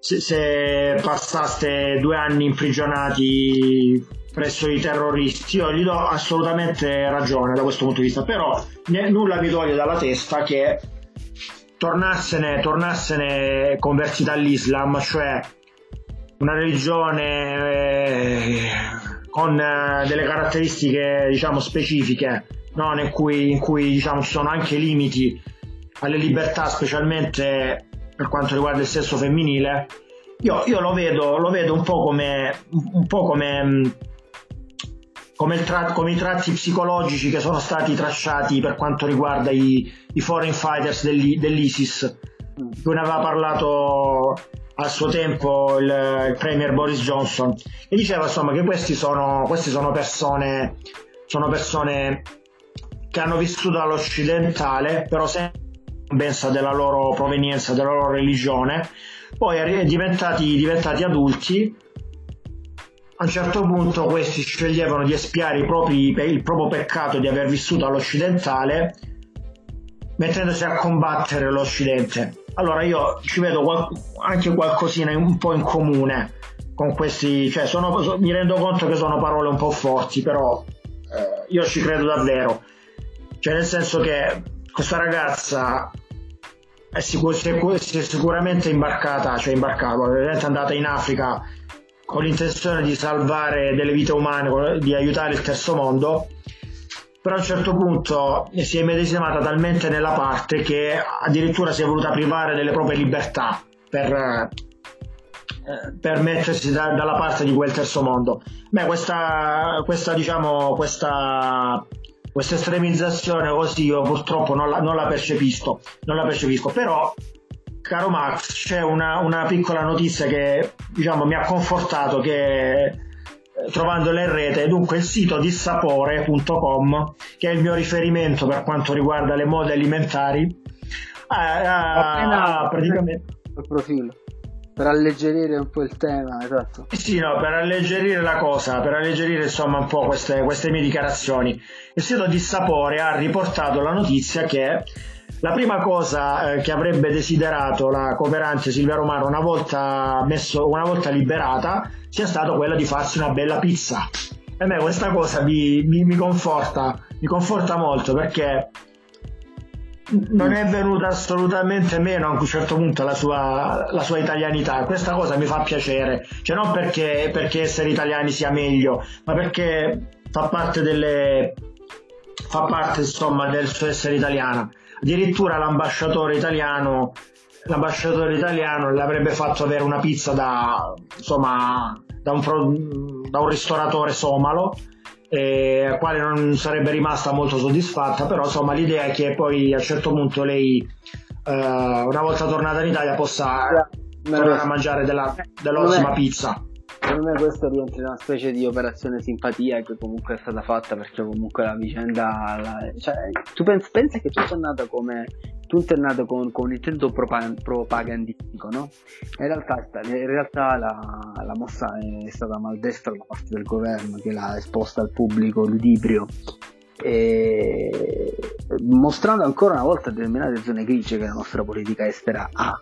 se, se passaste due anni imprigionati presso i terroristi, io gli do assolutamente ragione da questo punto di vista, però nulla mi toglie dalla testa che tornassene, tornassene convertita all'Islam, cioè una religione eh, con eh, delle caratteristiche diciamo specifiche, no? in cui, in cui diciamo, ci sono anche limiti alle libertà, specialmente per quanto riguarda il sesso femminile, io, io lo, vedo, lo, vedo, un po' come, un po come, mm, come, tra, come, i tratti psicologici che sono stati tracciati per quanto riguarda i, i foreign fighters dell'ISIS, di cui ne aveva parlato al suo tempo il, il, premier Boris Johnson, e diceva insomma che questi sono, questi sono persone, sono persone che hanno vissuto all'occidentale, però sempre pensa della loro provenienza, della loro religione, poi diventati, diventati adulti a un certo punto questi sceglievano di espiare propri, il proprio peccato di aver vissuto all'occidentale mettendosi a combattere l'Occidente. Allora io ci vedo qual- anche qualcosina un po' in comune con questi, cioè sono, mi rendo conto che sono parole un po' forti, però eh, io ci credo davvero. Cioè nel senso che questa ragazza è, sicur- si è sicuramente imbarcata, cioè imbarcata, è andata in Africa con l'intenzione di salvare delle vite umane, di aiutare il terzo mondo, però a un certo punto si è medesimata talmente nella parte che addirittura si è voluta privare delle proprie libertà per, eh, per mettersi da, dalla parte di quel terzo mondo. Beh, questa, questa diciamo, questa questa estremizzazione così io purtroppo non la, non la, percepisco, non la percepisco, però caro Max c'è una, una piccola notizia che diciamo, mi ha confortato che eh, trovandola in rete, dunque il sito dissapore.com che è il mio riferimento per quanto riguarda le mode alimentari ha, ha praticamente il profilo per alleggerire un po' il tema, esatto. Sì, no, per alleggerire la cosa, per alleggerire insomma un po' queste, queste mie dichiarazioni. Il sito di Sapore ha riportato la notizia che la prima cosa eh, che avrebbe desiderato la cooperante Silvia Romano una volta, messo, una volta liberata sia stata quella di farsi una bella pizza. E me questa cosa mi, mi, mi, conforta, mi conforta molto perché non è venuta assolutamente meno a un certo punto la sua, la sua italianità. Questa cosa mi fa piacere, cioè non perché, perché essere italiani sia meglio, ma perché fa parte delle fa parte insomma del suo essere italiana. Addirittura l'ambasciatore italiano l'ambasciatore italiano le avrebbe fatto avere una pizza da, insomma, da, un, da un ristoratore somalo eh, a quale non sarebbe rimasta molto soddisfatta, però insomma l'idea è che poi a un certo punto lei eh, una volta tornata in Italia possa tornare a mangiare della, dell'ottima pizza. Secondo me questo rientra in una specie di operazione simpatia che comunque è stata fatta perché comunque la vicenda... La, cioè, tu pensi, pensa che tutto è nato come tutto è nato con, con un intento propagandistico, no? In realtà, in realtà la, la, mossa è stata maldestra da parte del governo che l'ha esposta al pubblico ludibrio e mostrando ancora una volta determinate zone grigie che la nostra politica estera ha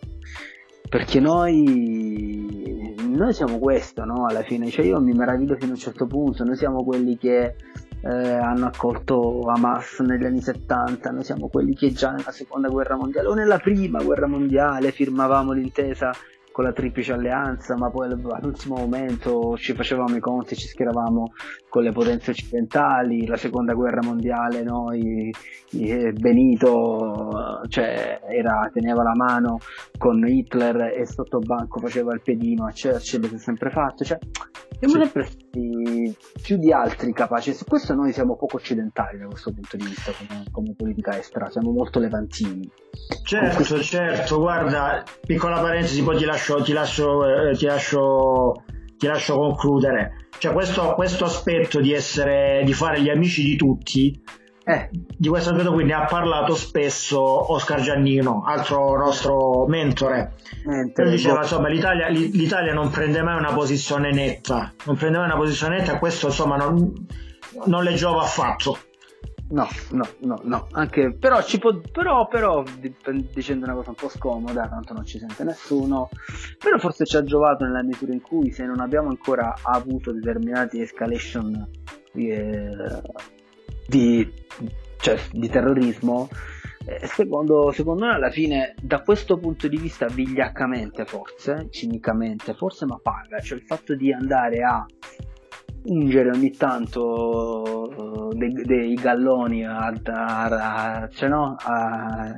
perché noi, noi siamo questo no? alla fine cioè io mi meraviglio fino a un certo punto noi siamo quelli che eh, hanno accolto Hamas negli anni 70, noi siamo quelli che già nella seconda guerra mondiale o nella prima guerra mondiale firmavamo l'intesa con la triplice alleanza, ma poi all'ultimo momento ci facevamo i conti, ci schieravamo con le potenze occidentali, la seconda guerra mondiale, no? I, i, Benito cioè, era, teneva la mano con Hitler e sotto banco faceva il pedino a Churchill, si è sempre fatto, cioè, siamo sempre stati più di altri capaci, su questo noi siamo poco occidentali da questo punto di vista come, come politica estera, siamo molto levantini. Certo, questo... certo, guarda, piccola parentesi, poi ti lascio, ti lascio, eh, ti lascio, ti lascio concludere. Cioè questo, questo aspetto di essere di fare gli amici di tutti eh, di questo aspetto qui ne ha parlato spesso Oscar Giannino, altro nostro mentore. mentore diceva, insomma, l'Italia, l'Italia, non prende mai una posizione netta, non prende mai una posizione netta, questo insomma non, non le giova affatto. No, no, no, no, anche però ci può, però, però dicendo una cosa un po' scomoda, tanto non ci sente nessuno, però forse ci ha giovato nella misura in cui se non abbiamo ancora avuto determinati escalation eh, di, cioè, di terrorismo, eh, secondo, secondo me alla fine da questo punto di vista vigliaccamente forse, cinicamente forse, ma paga, cioè il fatto di andare a ungere ogni tanto uh, dei, dei, galloni a, a, a, cioè no, a,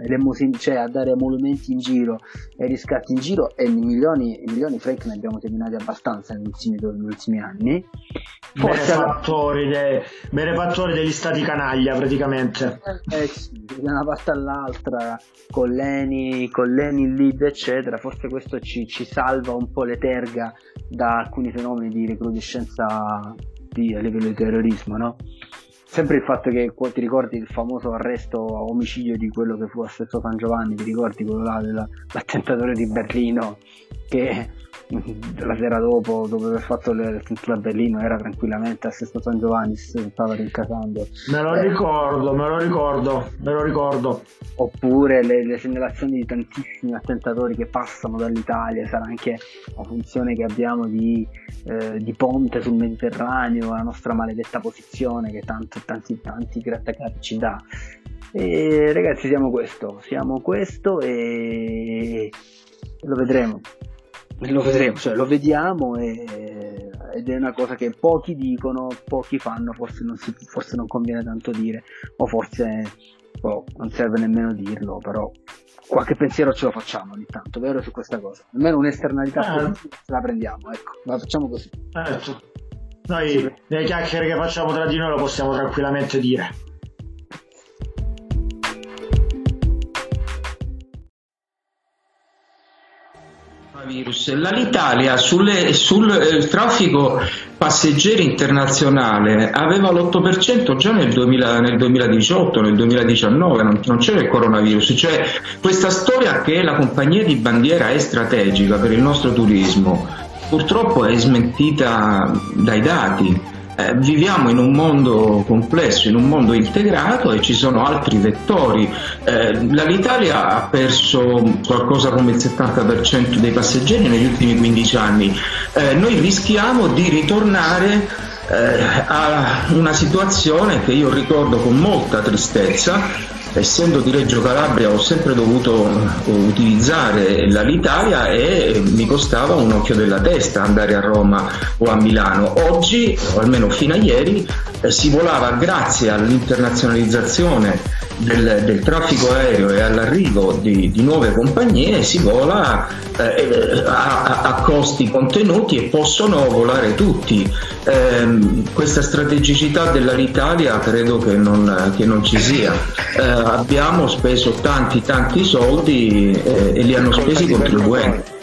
cioè a dare emolumenti in giro e riscatti in giro e milioni, milioni Frank ne abbiamo terminati abbastanza negli ultimi, negli ultimi anni. Benefattori, de, benefattori degli stati canaglia praticamente. Eh, da una parte all'altra con l'ENI, con l'ENI lead eccetera forse questo ci, ci salva un po' le terga da alcuni fenomeni di recrudescenza di, a livello di terrorismo, no? Sempre il fatto che ti ricordi il famoso arresto a omicidio di quello che fu a Stesso San Giovanni, ti ricordi quello là dell'attentatore di Berlino che la sera dopo, dopo aver fatto l'attentatore a Berlino, era tranquillamente a Sesto San Giovanni, si stava rincasando. Me lo eh. ricordo, me lo ricordo, me lo ricordo. Oppure le, le, segnalazioni di tantissimi attentatori che passano dall'Italia, sarà anche la funzione che abbiamo di, eh, di ponte sul Mediterraneo, la nostra maledetta posizione che tanto, tanti, tanti grattacapi ci dà. E ragazzi siamo questo, siamo questo e lo vedremo lo vedremo, cioè lo vediamo e, ed è una cosa che pochi dicono, pochi fanno, forse non, si, forse non conviene tanto dire, o forse oh, non serve nemmeno dirlo, però qualche pensiero ce lo facciamo ogni tanto, vero su questa cosa? Almeno un'esternalità eh. ce la prendiamo, ecco, la facciamo così. Certo. Noi sì. le chiacchiere che facciamo tra di noi lo possiamo tranquillamente dire. Coronavirus. L'Alitalia sulle, sul eh, traffico passeggeri internazionale aveva l'8% già nel, 2000, nel 2018, nel 2019, non, non, c'era il coronavirus, cioè questa storia che la compagnia di bandiera è strategica per il nostro turismo purtroppo è smentita dai dati eh, viviamo in un mondo complesso, in un mondo integrato e ci sono altri vettori. Eh, l'Italia ha perso qualcosa come il 70% dei passeggeri negli ultimi 15 anni. Eh, noi rischiamo di ritornare eh, a una situazione che io ricordo con molta tristezza essendo di Reggio Calabria ho sempre dovuto eh, utilizzare l'Alitalia e mi costava un occhio della testa andare a Roma o a Milano. Oggi, o almeno fino a ieri, eh, si volava grazie all'internazionalizzazione del, del, traffico aereo e all'arrivo di, di nuove compagnie si vola eh, a, a, costi contenuti e possono volare tutti. Eh, questa strategicità dell'Alitalia credo che non, che non ci sia. Eh, abbiamo speso tanti tanti soldi eh, e li hanno spesi i contribuenti.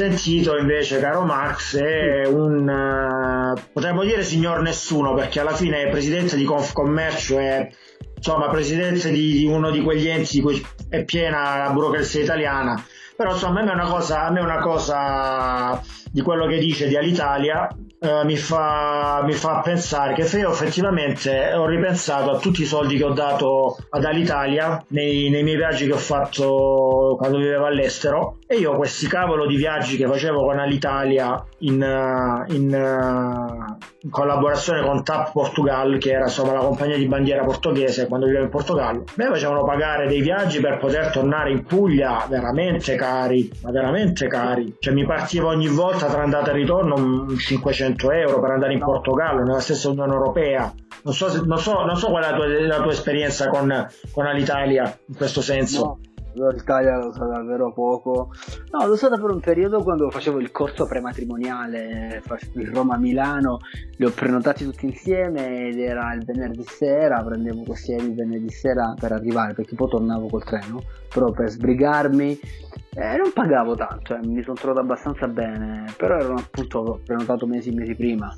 Sentito invece, caro Max, è un uh, potremmo dire signor nessuno, perché alla fine è presidente di Confcommercio e insomma presidente di, uno di quegli enti di cui è piena la burocrazia italiana. Però insomma a me una cosa, a me una cosa di quello che dice di Alitalia eh, mi, fa, mi, fa, pensare che io effettivamente ho ripensato a tutti i soldi che ho dato ad Alitalia nei, nei miei viaggi che ho fatto quando vivevo all'estero E io questi cavolo di viaggi che facevo con Alitalia in, eh, in, eh, in collaborazione con TAP Portugal, che era insomma la compagnia di bandiera portoghese quando vivevo in Portogallo, mi facevano pagare dei viaggi per poter tornare in Puglia veramente cari, ma veramente cari. Cioè mi partiva ogni volta tra andata e ritorno 500 euro per andare in Portogallo, nella stessa Unione Europea. Non so, se, non so, non so qual è la tua, la tua esperienza con, con Alitalia in questo senso. No l'Italia l'ho usata davvero poco. No, l'ho usata per un periodo quando facevo il corso prematrimoniale, il Roma-Milano, li ho prenotati tutti insieme ed era il venerdì sera, prendevo questi aerei il venerdì sera per arrivare, perché poi tornavo col treno, però per sbrigarmi eh, non pagavo tanto, eh, mi sono trovato abbastanza bene, però erano appunto prenotato mesi e mesi prima.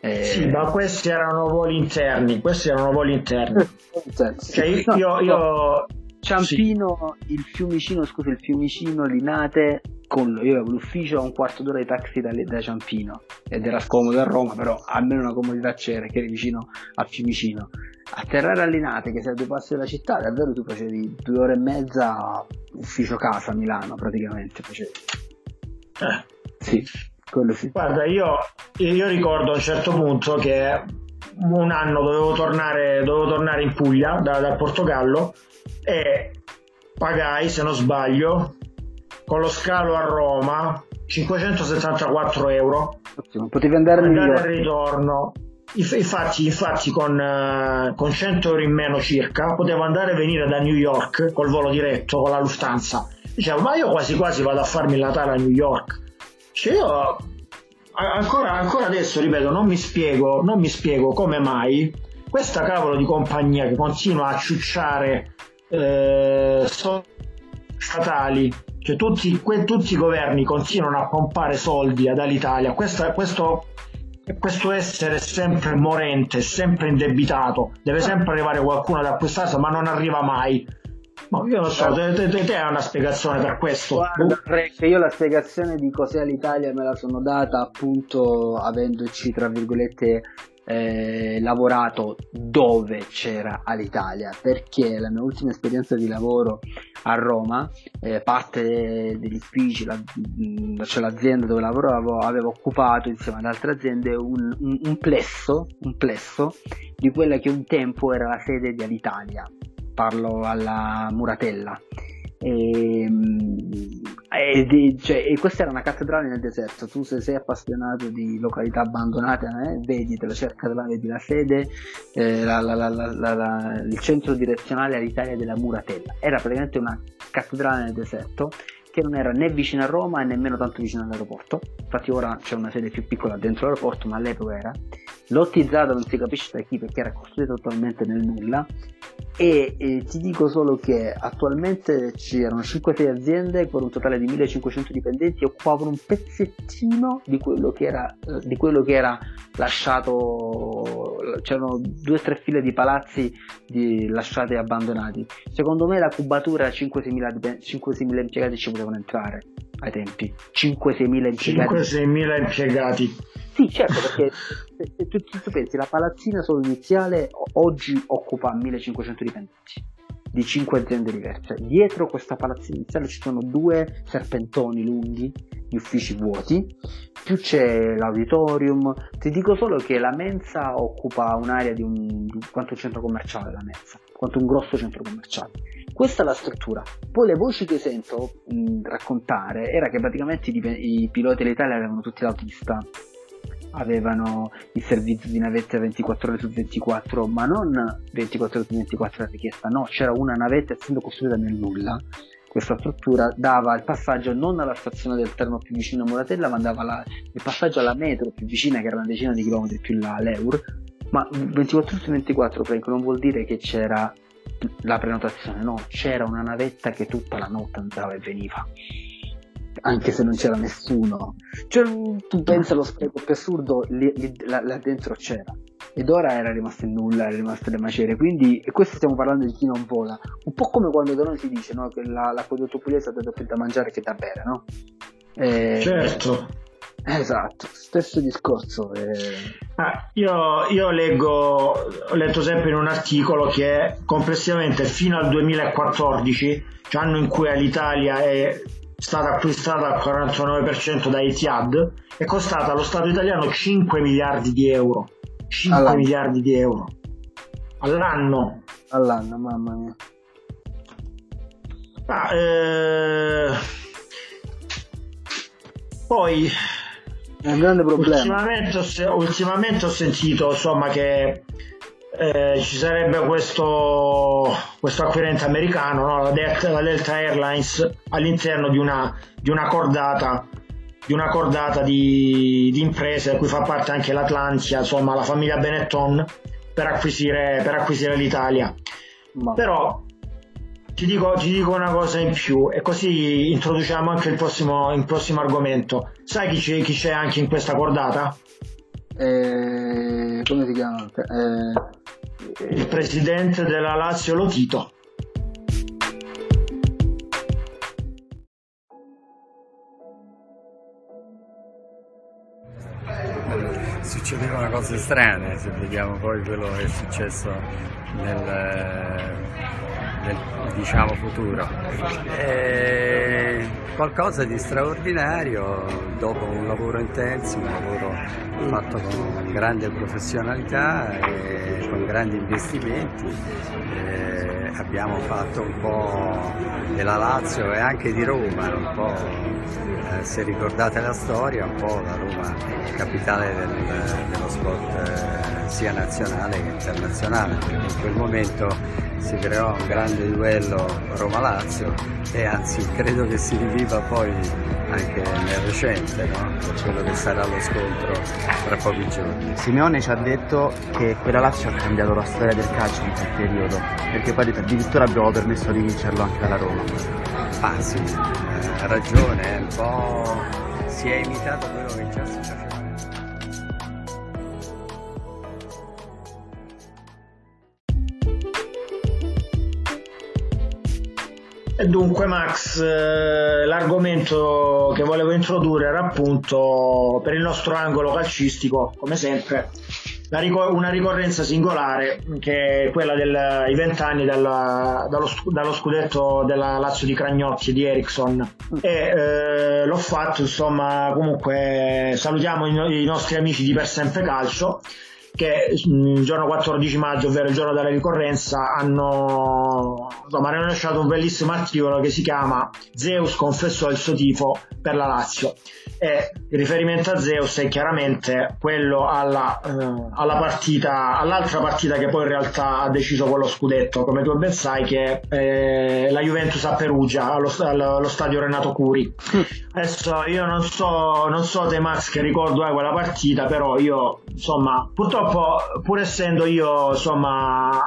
Eh... Sì, ma questi erano voli interni, questi erano voli interni. cioè, io, io, io Ciampino, sì. il Fiumicino, scusa, il Fiumicino, Linate, con, io avevo l'ufficio a un quarto d'ora di taxi da, da Ciampino ed era scomodo a Roma, però almeno una comodità c'era, che eri vicino al Fiumicino. Atterrare a Linate, che sei a due passi dalla città, davvero tu facevi due ore e mezza ufficio casa a Milano praticamente. Facevi. Eh. Sì, quello sì. Guarda, io, io ricordo a un certo punto che un anno dovevo tornare, dovevo tornare in Puglia da, dal Portogallo e pagai, se non sbaglio, con lo scalo a Roma 574 euro. Potevi andare andare al ritorno. Infatti, infatti con, uh, con 100 euro in meno circa potevo andare e venire da New York col volo diretto con la Lufthansa. Dicevo, ma io quasi quasi vado a farmi il Natale a New York. Cioè io ancora, ancora adesso, ripeto, non mi spiego, non mi spiego come mai questa cavolo di compagnia che continua a ciucciare eh, statali, cioè tutti, que, tutti, i governi continuano a pompare soldi ad Alitalia, Questa, questo, questo essere sempre morente, sempre indebitato, deve sempre arrivare qualcuno ad acquistarsi, ma non arriva mai. No, io non so, te, te, te, hai una spiegazione per questo? Guarda, Frank, io la spiegazione di cos'è l'Italia me la sono data appunto avendoci, tra virgolette, eh, lavorato dove c'era all'Italia perché la mia ultima esperienza di lavoro a Roma eh, parte degli uffici la, cioè l'azienda dove lavoravo aveva occupato insieme ad altre aziende un, un, un, plesso, un plesso di quella che un tempo era la sede di Alitalia parlo alla Muratella e, e, di, cioè, e, questa era una cattedrale nel deserto. Tu, se sei appassionato di località abbandonate, eh, vedi, te la cerca, te la vedi la sede, eh, la, la, la, il centro direzionale all'Italia della Muratella. Era praticamente una cattedrale nel deserto che non era né vicino a Roma e nemmeno tanto vicino all'aeroporto. Infatti ora c'è una sede più piccola dentro l'aeroporto, ma all'epoca era. Lottizzata non si capisce da chi perché era costruita totalmente nel nulla. E, e ti dico solo che attualmente c'erano 5-6 aziende con un totale di 1500 dipendenti e occupavano un pezzettino di quello che era, di quello che era lasciato. C'erano due o tre file di palazzi di, lasciati e abbandonati. Secondo me la cubatura 5-6 mila impiegati ci poteva potevano entrare ai tempi. 5-6 mila impiegati. 5-6 mila impiegati. Sì certo perché se, se tu, tu, pensi la palazzina solo iniziale oggi occupa 1500 dipendenti di 5 aziende diverse. Dietro questa palazzina iniziale ci sono due serpentoni lunghi di uffici vuoti. Più c'è l'auditorium. Ti dico solo che la mensa occupa un'area di un di quanto un centro commerciale la mensa quanto un grosso centro commerciale questa è la struttura. Poi le voci che sento mh, raccontare era che praticamente i, i piloti dell'Italia avevano tutti l'autista, avevano il servizio di navette 24 ore su 24, ma non 24 ore su 24 a richiesta, no, c'era una navetta essendo costruita nel nulla. Questa struttura dava il passaggio non alla stazione del treno più vicino a Muratella, ma dava la, il passaggio alla metro più vicina, che era una decina di chilometri più là, l'Eur. Ma 24 ore su 24, Frank, non vuol dire che c'era la prenotazione, no, c'era una navetta che tutta la notte andava e veniva, anche se non c'era nessuno. Cioè, tu pensi allo spreco più assurdo, lì, lì, là, là, dentro c'era. Ed ora era rimasto in nulla, era rimasto le macerie. Quindi, e questo stiamo parlando di chi non vola. Un po' come quando da noi si dice no, che la, l'acquedotto pugliese ha dato più da mangiare che da bere, no? Eh, certo. Esatto, stesso discorso. Eh. Ah, io, io leggo, ho letto sempre in un articolo che complessivamente fino al 2014, cioè anno in cui l'Italia è stata acquistata al 49% da Etihad, è costata allo Stato italiano 5 miliardi di euro. 5 all'anno. miliardi di euro all'anno. All'anno, mamma mia. Ah, eh... Poi è un grande problema. Ultimamente ho, ultimamente ho sentito insomma che eh, ci sarebbe questo, questo acquirente americano, no? la, Delta, la, Delta, Airlines, all'interno di una, di una cordata di una cordata di, di, imprese a cui fa parte anche l'Atlantia, insomma la famiglia Benetton per acquisire, per acquisire l'Italia. Ma... Però ti dico, ti dico, una cosa in più e così introduciamo anche il prossimo, il prossimo argomento. Sai chi c'è, chi c'è, anche in questa cordata? Eh, come si chiama? Eh, il presidente della Lazio Lotito. Succedevano cose strane, se vediamo poi quello che è successo nel, nel diciamo, futuro. E qualcosa di straordinario dopo un lavoro intenso, un lavoro fatto con grande professionalità e con grandi investimenti. E abbiamo fatto un po' della Lazio e anche di Roma, un po' eh, se ricordate la storia, un po' la Roma capitale del, dello sport eh, sia nazionale che internazionale, perché in quel momento si creò un grande duello Roma-Lazio e anzi credo che si riviva poi anche nel recente, no? quello che sarà lo scontro tra pochi giorni. Simeone ci ha detto che quella Lazio ha cambiato la storia del calcio in quel periodo, perché poi addirittura abbiamo permesso di vincerlo anche alla Roma. Ah sì, eh, ha ragione, un po' si è imitato quello che già si faceva. Dunque Max, eh, l'argomento che volevo introdurre era appunto per il nostro angolo calcistico, come sempre, una ricorrenza singolare che è quella dei vent'anni dallo, dallo, scudetto della Lazio di Cragnotti di Ericsson e eh, l'ho fatto insomma comunque salutiamo i, i nostri amici di Per Sempre Calcio che il giorno 14 maggio, ovvero il giorno della ricorrenza, hanno, insomma, hanno lasciato un bellissimo articolo che si chiama Zeus confessò il suo tifo per la Lazio e il riferimento a Zeus è chiaramente quello alla, eh, alla partita, all'altra partita che poi in realtà ha deciso quello scudetto, come tu ben sai, che è eh, la Juventus a Perugia, allo, allo stadio Renato Curi. Mm. Adesso io non so, non so te Max che ricordo hai quella partita, però io insomma purtroppo purtroppo, pur essendo io insomma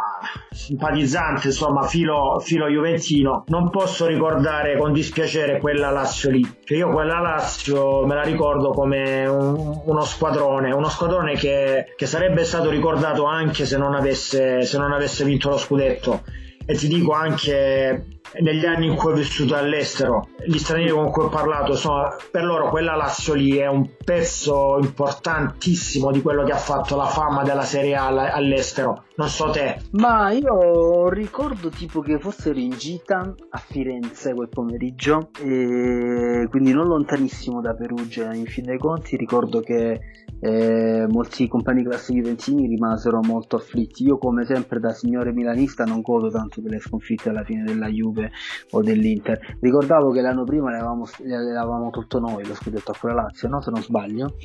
simpatizzante, insomma filo, filo juventino, non posso ricordare con dispiacere quella Lazio lì. Cioè io quella Lazio me la ricordo come un, uno squadrone, uno squadrone che, che, sarebbe stato ricordato anche se non avesse, se non avesse vinto lo scudetto. E ti dico anche negli anni in cui ho vissuto all'estero, gli stranieri con cui ho parlato, sono, per loro quella Lazio lì è un pezzo importantissimo di quello che ha fatto la fama della Serie A all'estero. Non so te. Ma io ricordo tipo che fossero in gita a Firenze quel pomeriggio, quindi non lontanissimo da Perugia. In fin dei conti ricordo che eh, molti compagni classe juventini rimasero molto afflitti. Io come sempre da signore milanista non godo tanto delle sconfitte alla fine della Juve o dell'Inter. Ricordavo che l'anno prima l'avevamo tutto noi lo scudetto a quella Lazio, no? se non sbaglio,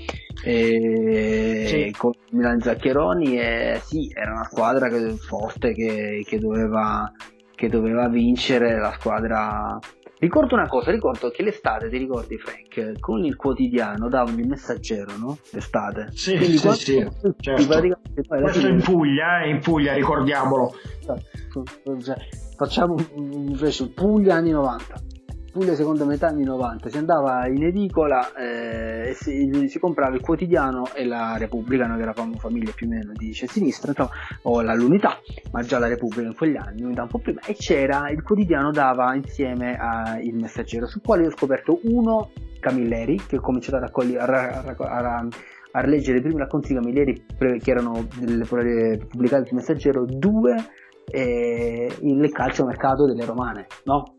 e... sì. con Milan Zaccheroni e sì, era una squadra che, forte che, che, doveva, che doveva vincere, la squadra Ricordo una cosa, ricordo che l'estate, ti ricordi Frank, con il quotidiano davano il messaggero, no? L'estate. Sì, Quindi sì, sì, certo. Questo in Puglia, eh, in Puglia, ricordiamolo. Cioè, facciamo invece Puglia anni 90. Puglia seconda metà anni 90 si andava in edicola eh, e si, si, comprava il quotidiano e la Repubblica, noi eravamo famiglie più o meno di sinistra insomma, o l'Unità, ma già la Repubblica in quegli anni, unità un po' prima, e c'era il quotidiano dava insieme al messaggero, sul quale ho scoperto uno Camilleri che ho cominciato a, raccogli- a leggere i primi racconti di Camilleri che erano pubblicati sul messaggero, due eh, il calciomercato delle romane, no?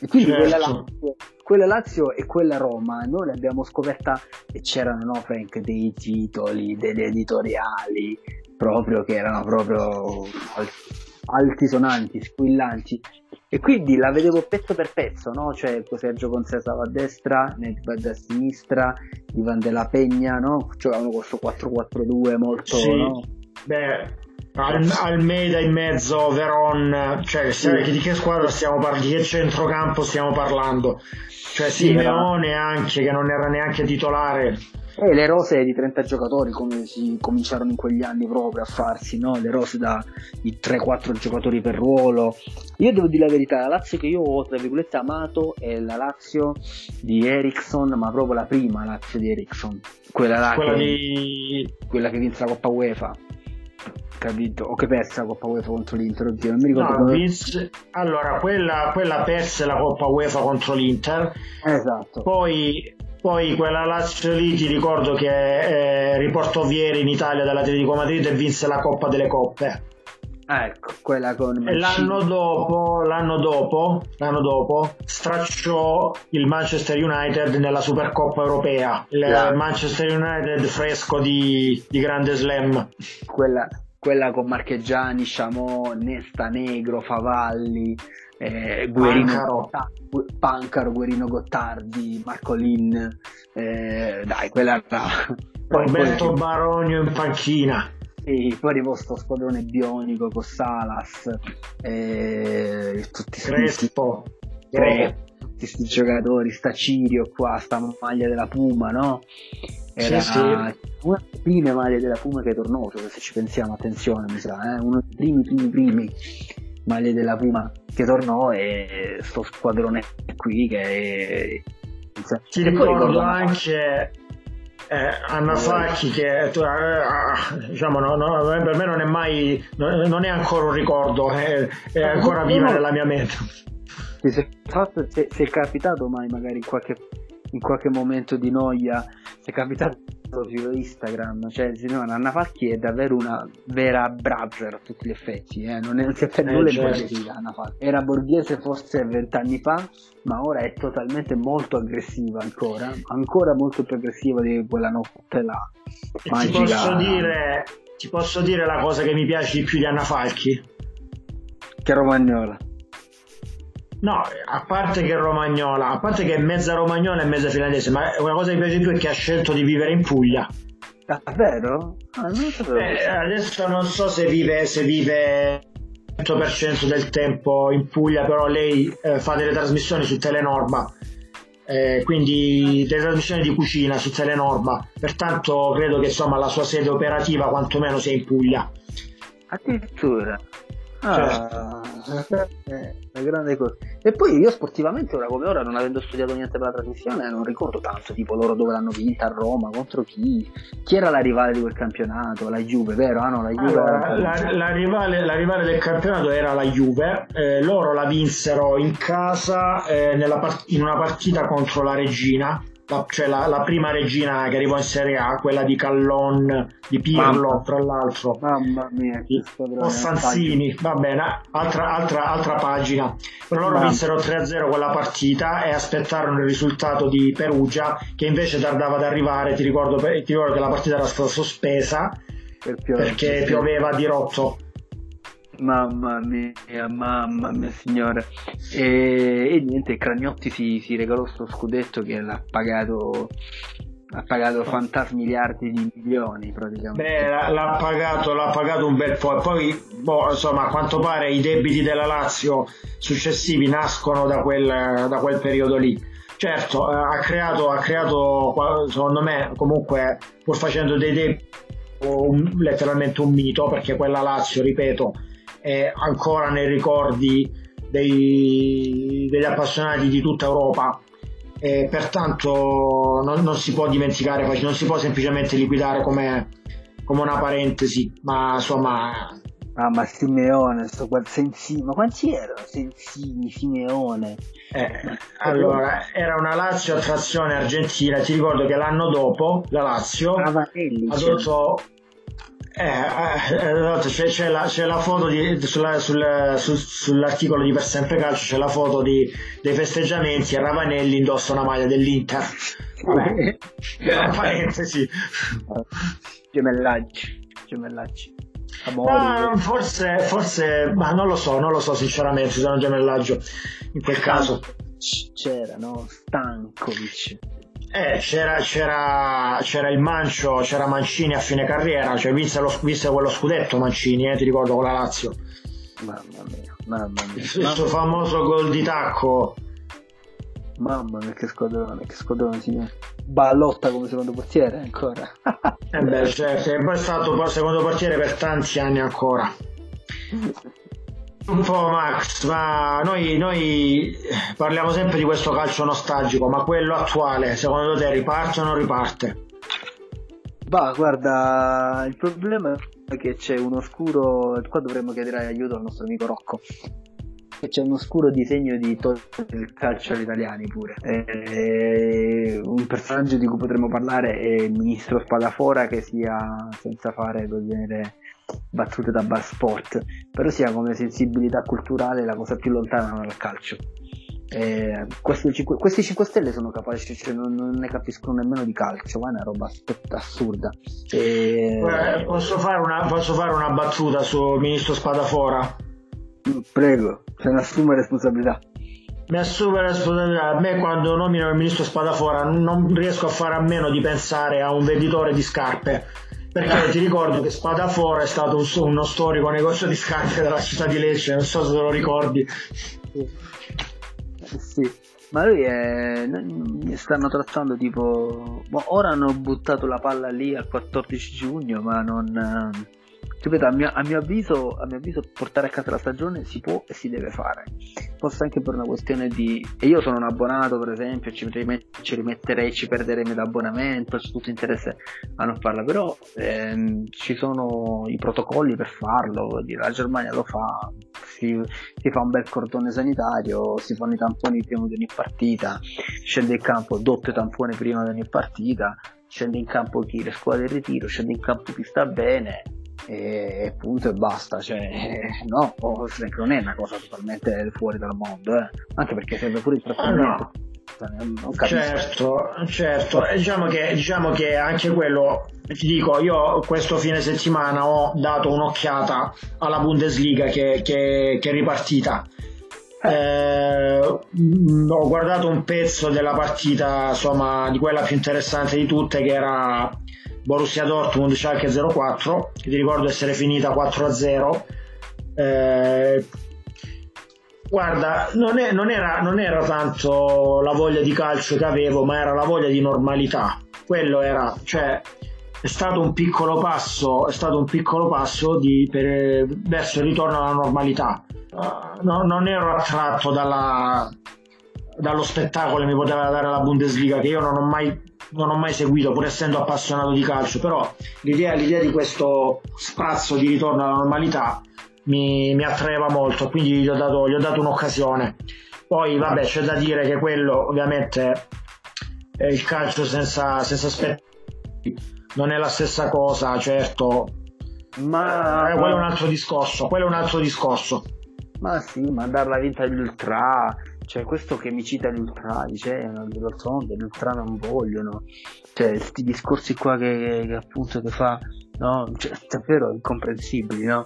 E quindi Certo. quella, Lazio, quella Lazio e quella Roma noi l'abbiamo scoperta e c'erano, no, Frank, dei titoli, degli editoriali, proprio che erano proprio al- altisonanti, squillanti. E quindi la vedevo pezzo per pezzo, no? Cioè Sergio Concesava a destra, Nedved a sinistra, Ivan della Pegna, no? Giocavano questo 4-4-2 molto, Sì. no? Beh, Al- Almeida in mezzo, Veron, cioè se- di che squadra stiamo parlando, di che centrocampo stiamo parlando? Cioè Sì, Simeone anche, che non era neanche titolare. E le rose di 30 giocatori come si cominciarono in quegli anni proprio a farsi, no? Le rose da i 3-4 giocatori per ruolo. Io devo dire la verità, la Lazio che io ho tra virgolette amato è la Lazio di Ericsson, ma proprio la prima Lazio di Ericsson. Quella là Quella che, di... quella che vinse la Coppa UEFA. Capito? O che perse la Coppa UEFA contro l'Inter, oddio, non mi ricordo no, come- vinse- Allora, quella, quella perse la Coppa UEFA contro l'Inter, Esatto. poi, poi quella Lazio lì ti ricordo che eh, riportò Vieri in Italia dall'Atletico Madrid e vinse la Coppa delle Coppe. Ecco, quella con E l'anno dopo, l'anno dopo, l'anno dopo stracciò il Manchester United nella Supercoppa europea, il Yeah. Manchester United fresco di, di grande slam. quella, quella con Marcheggiani, Chamò, Nesta Negro, Favalli, eh, Guerino Pancaro. Guerino Gottardi, Marcolin, eh, dai, quella era... Poi, Roberto poi, Baronio in panchina. sì, poi arrivò sto squadrone bionico con Salas, eh, tutti sti- Crespo. Tutti questi giocatori, sta Cirio qua, sta maglia della Puma, no? Era Sì, sì. una delle prime maglie della Puma che tornò, cioè, se ci pensiamo, attenzione, mi sa, eh? uno dei primi, primi, primi maglie della Puma che tornò e sto squadrone qui che... Ti e poi ricordo anche eh, Anna Facchi che eh, diciamo, no, no, per me non è mai non è ancora un ricordo è, è ancora viva nella mia mente se, se, se è capitato mai magari in qualche, in qualche momento di noia, se è capitato su Instagram, cioè signora Anna Falchi è davvero una vera browser a tutti gli effetti, eh? non, è, non si è per Eh, nulla certo. impazzita Anna Falchi. Era borghese forse vent'anni fa, ma ora è totalmente molto aggressiva ancora, ancora molto più aggressiva di quella notte là. Ti posso dire ti posso dire la cosa che mi piace di più di Anna Falchi Che romagnola. No a parte che è romagnola a parte che è mezza romagnola e mezza finlandese ma una cosa che mi piace di più è che ha scelto di vivere in Puglia Davvero? Ah, non lo sapevo. Eh, adesso non so se vive, se vive il 100% del tempo in Puglia, però lei eh, fa delle trasmissioni su Telenorma, eh, quindi delle trasmissioni di cucina su Telenorma, pertanto credo che insomma la sua sede operativa quantomeno sia in Puglia. Addirittura. Ah, eh, una grande cosa. E poi io sportivamente, ora come ora, non avendo studiato niente per la trasmissione, non ricordo tanto, tipo loro dove l'hanno vinta a Roma, contro chi? Chi era la rivale di quel campionato? La Juve, vero? Ah no, la Juve Allora, era... la, la rivale, la rivale del campionato era la Juve, eh, loro la vinsero in casa eh, nella part- in una partita contro la Regina, la, cioè la, la prima Regina che arrivò in Serie A, quella di Callon, di Pirlo Mamma. tra l'altro. Mamma mia. O Sanzini, va bene, altra, altra, altra pagina. Però loro Mamma. vinsero 3-0 quella partita e aspettarono il risultato di Perugia, che invece tardava ad arrivare. Ti ricordo, ti ricordo che la partita era stata sospesa Per perché pioveva di rotto. Mamma mia, mamma mia signore. E, e niente, Cragnotti si, si regalò sto scudetto che l'ha pagato, ha pagato fantasmiliardi di milioni praticamente. Beh, l'ha- pagato, l'ha pagato un bel po'. Poi, boh, insomma, a quanto pare i debiti della Lazio successivi nascono da quel, da quel periodo lì. Certo, eh, ha creato, ha creato, secondo me, comunque, pur facendo dei debiti, un- letteralmente un mito, perché quella Lazio, ripeto, è ancora nei ricordi dei- degli appassionati di tutta Europa e pertanto non, non si può dimenticare, non si può semplicemente liquidare come, come una parentesi, ma insomma Ah, ma Simeone, sto qual- Sensi, ma quanti erano? Sensini, Simeone. eh, allora era una Lazio a trazione argentina, ti ricordo che l'anno dopo la Lazio Avanelli. ha c'era. Avuto Eh, eh, c'è, c'è, la, c'è, la, foto di, sulla, sul, sul, sull'articolo di Per Sempre Calcio c'è la foto di, dei festeggiamenti e Ravanelli indossa una maglia dell'Inter. Vabbè. Parentesi. Gemellaggi gemellaggi ah, forse, forse ma non lo so non lo so sinceramente se sono gemellaggio in quel caso. C'era no? Stankovic eh, c'era, c'era, c'era, il Mancio, c'era Mancini a fine carriera, cioè vinse, lo, vinse quello scudetto Mancini, eh, ti ricordo con la Lazio. Mamma mia, mamma mia. Il, suo famoso gol di tacco. Mamma mia, che squadrone, che squadrone, signore. Ballotta come secondo portiere ancora. eh beh, certo, e poi è stato secondo portiere per tanti anni ancora. Un po' Max, ma noi, noi, parliamo sempre di questo calcio nostalgico, ma quello attuale, secondo te riparte o non riparte? Bah, guarda, il problema è che c'è un oscuro, qua dovremmo chiedere aiuto al nostro amico Rocco, c'è un oscuro disegno di togliere il calcio agli italiani pure. E un personaggio di cui potremmo parlare è il ministro Spadafora che sia senza fare genere battute da bar sport, però sia come sensibilità culturale la cosa più lontana dal calcio. Eh, questi, 5, questi 5 Stelle sono capaci, cioè non, non, ne capiscono nemmeno di calcio, ma è una roba assurda. E... Eh, posso, fare una, posso, fare una, battuta sul ministro Spadafora? Prego, se ne assume responsabilità. Mi assume responsabilità. A me quando nomino il ministro Spadafora non riesco a fare a meno di pensare a un venditore di scarpe perché ti ricordo che Spadafora è stato un, uno storico negozio di scarpe della città di Lecce, non so se te lo ricordi. Sì, ma lui è... stanno trattando tipo... Ora hanno buttato la palla lì al 14 giugno, ma non ripeto, a mio, a mio, avviso, a mio avviso portare a casa la stagione si può e si deve fare. Forse anche per una questione di... E io sono un abbonato, per esempio, ci, rimet... ci rimetterei, ci perderei l'abbonamento, c'è tutto interesse a non farla, però ehm, ci sono i protocolli per farlo, la Germania lo fa, si, si, fa un bel cordone sanitario, si fanno i tamponi prima di ogni partita, scende in campo doppio tampone prima di ogni partita, scende in campo chi le squadre in ritiro, scende in campo chi sta bene e punto e basta cioè, no, non è una cosa totalmente fuori dal mondo eh. anche perché serve pure il trattamento. No. certo certo. Diciamo che, diciamo che anche quello ti dico io questo fine settimana ho dato un'occhiata alla Bundesliga che, che, che è ripartita. Eh, ho guardato un pezzo della partita insomma di quella più interessante di tutte che era Borussia Dortmund Schalke 04 che ti ricordo essere finita 4-0 eh, guarda non, è, non, era, non, era, tanto la voglia di calcio che avevo ma era la voglia di normalità. Quello era cioè è stato un piccolo passo è stato un piccolo passo di, per, verso il ritorno alla normalità. Uh, no, non ero attratto dalla, dallo spettacolo mi poteva dare la Bundesliga che io non ho mai non ho mai seguito pur essendo appassionato di calcio però l'idea, l'idea di questo spazio di ritorno alla normalità mi, mi attraeva molto quindi gli ho, dato, gli ho dato un'occasione. Poi vabbè c'è da dire che quello ovviamente è il calcio senza, senza aspetti non è la stessa cosa certo. Ma eh, quello è un altro discorso quello è un altro discorso. Ma sì mandarla vinta agli ultra cioè questo che mi cita gli ultra eh, gli ultra non vogliono. Cioè questi discorsi qua che, che, appunto che fa no? Cioè, davvero incomprensibili no?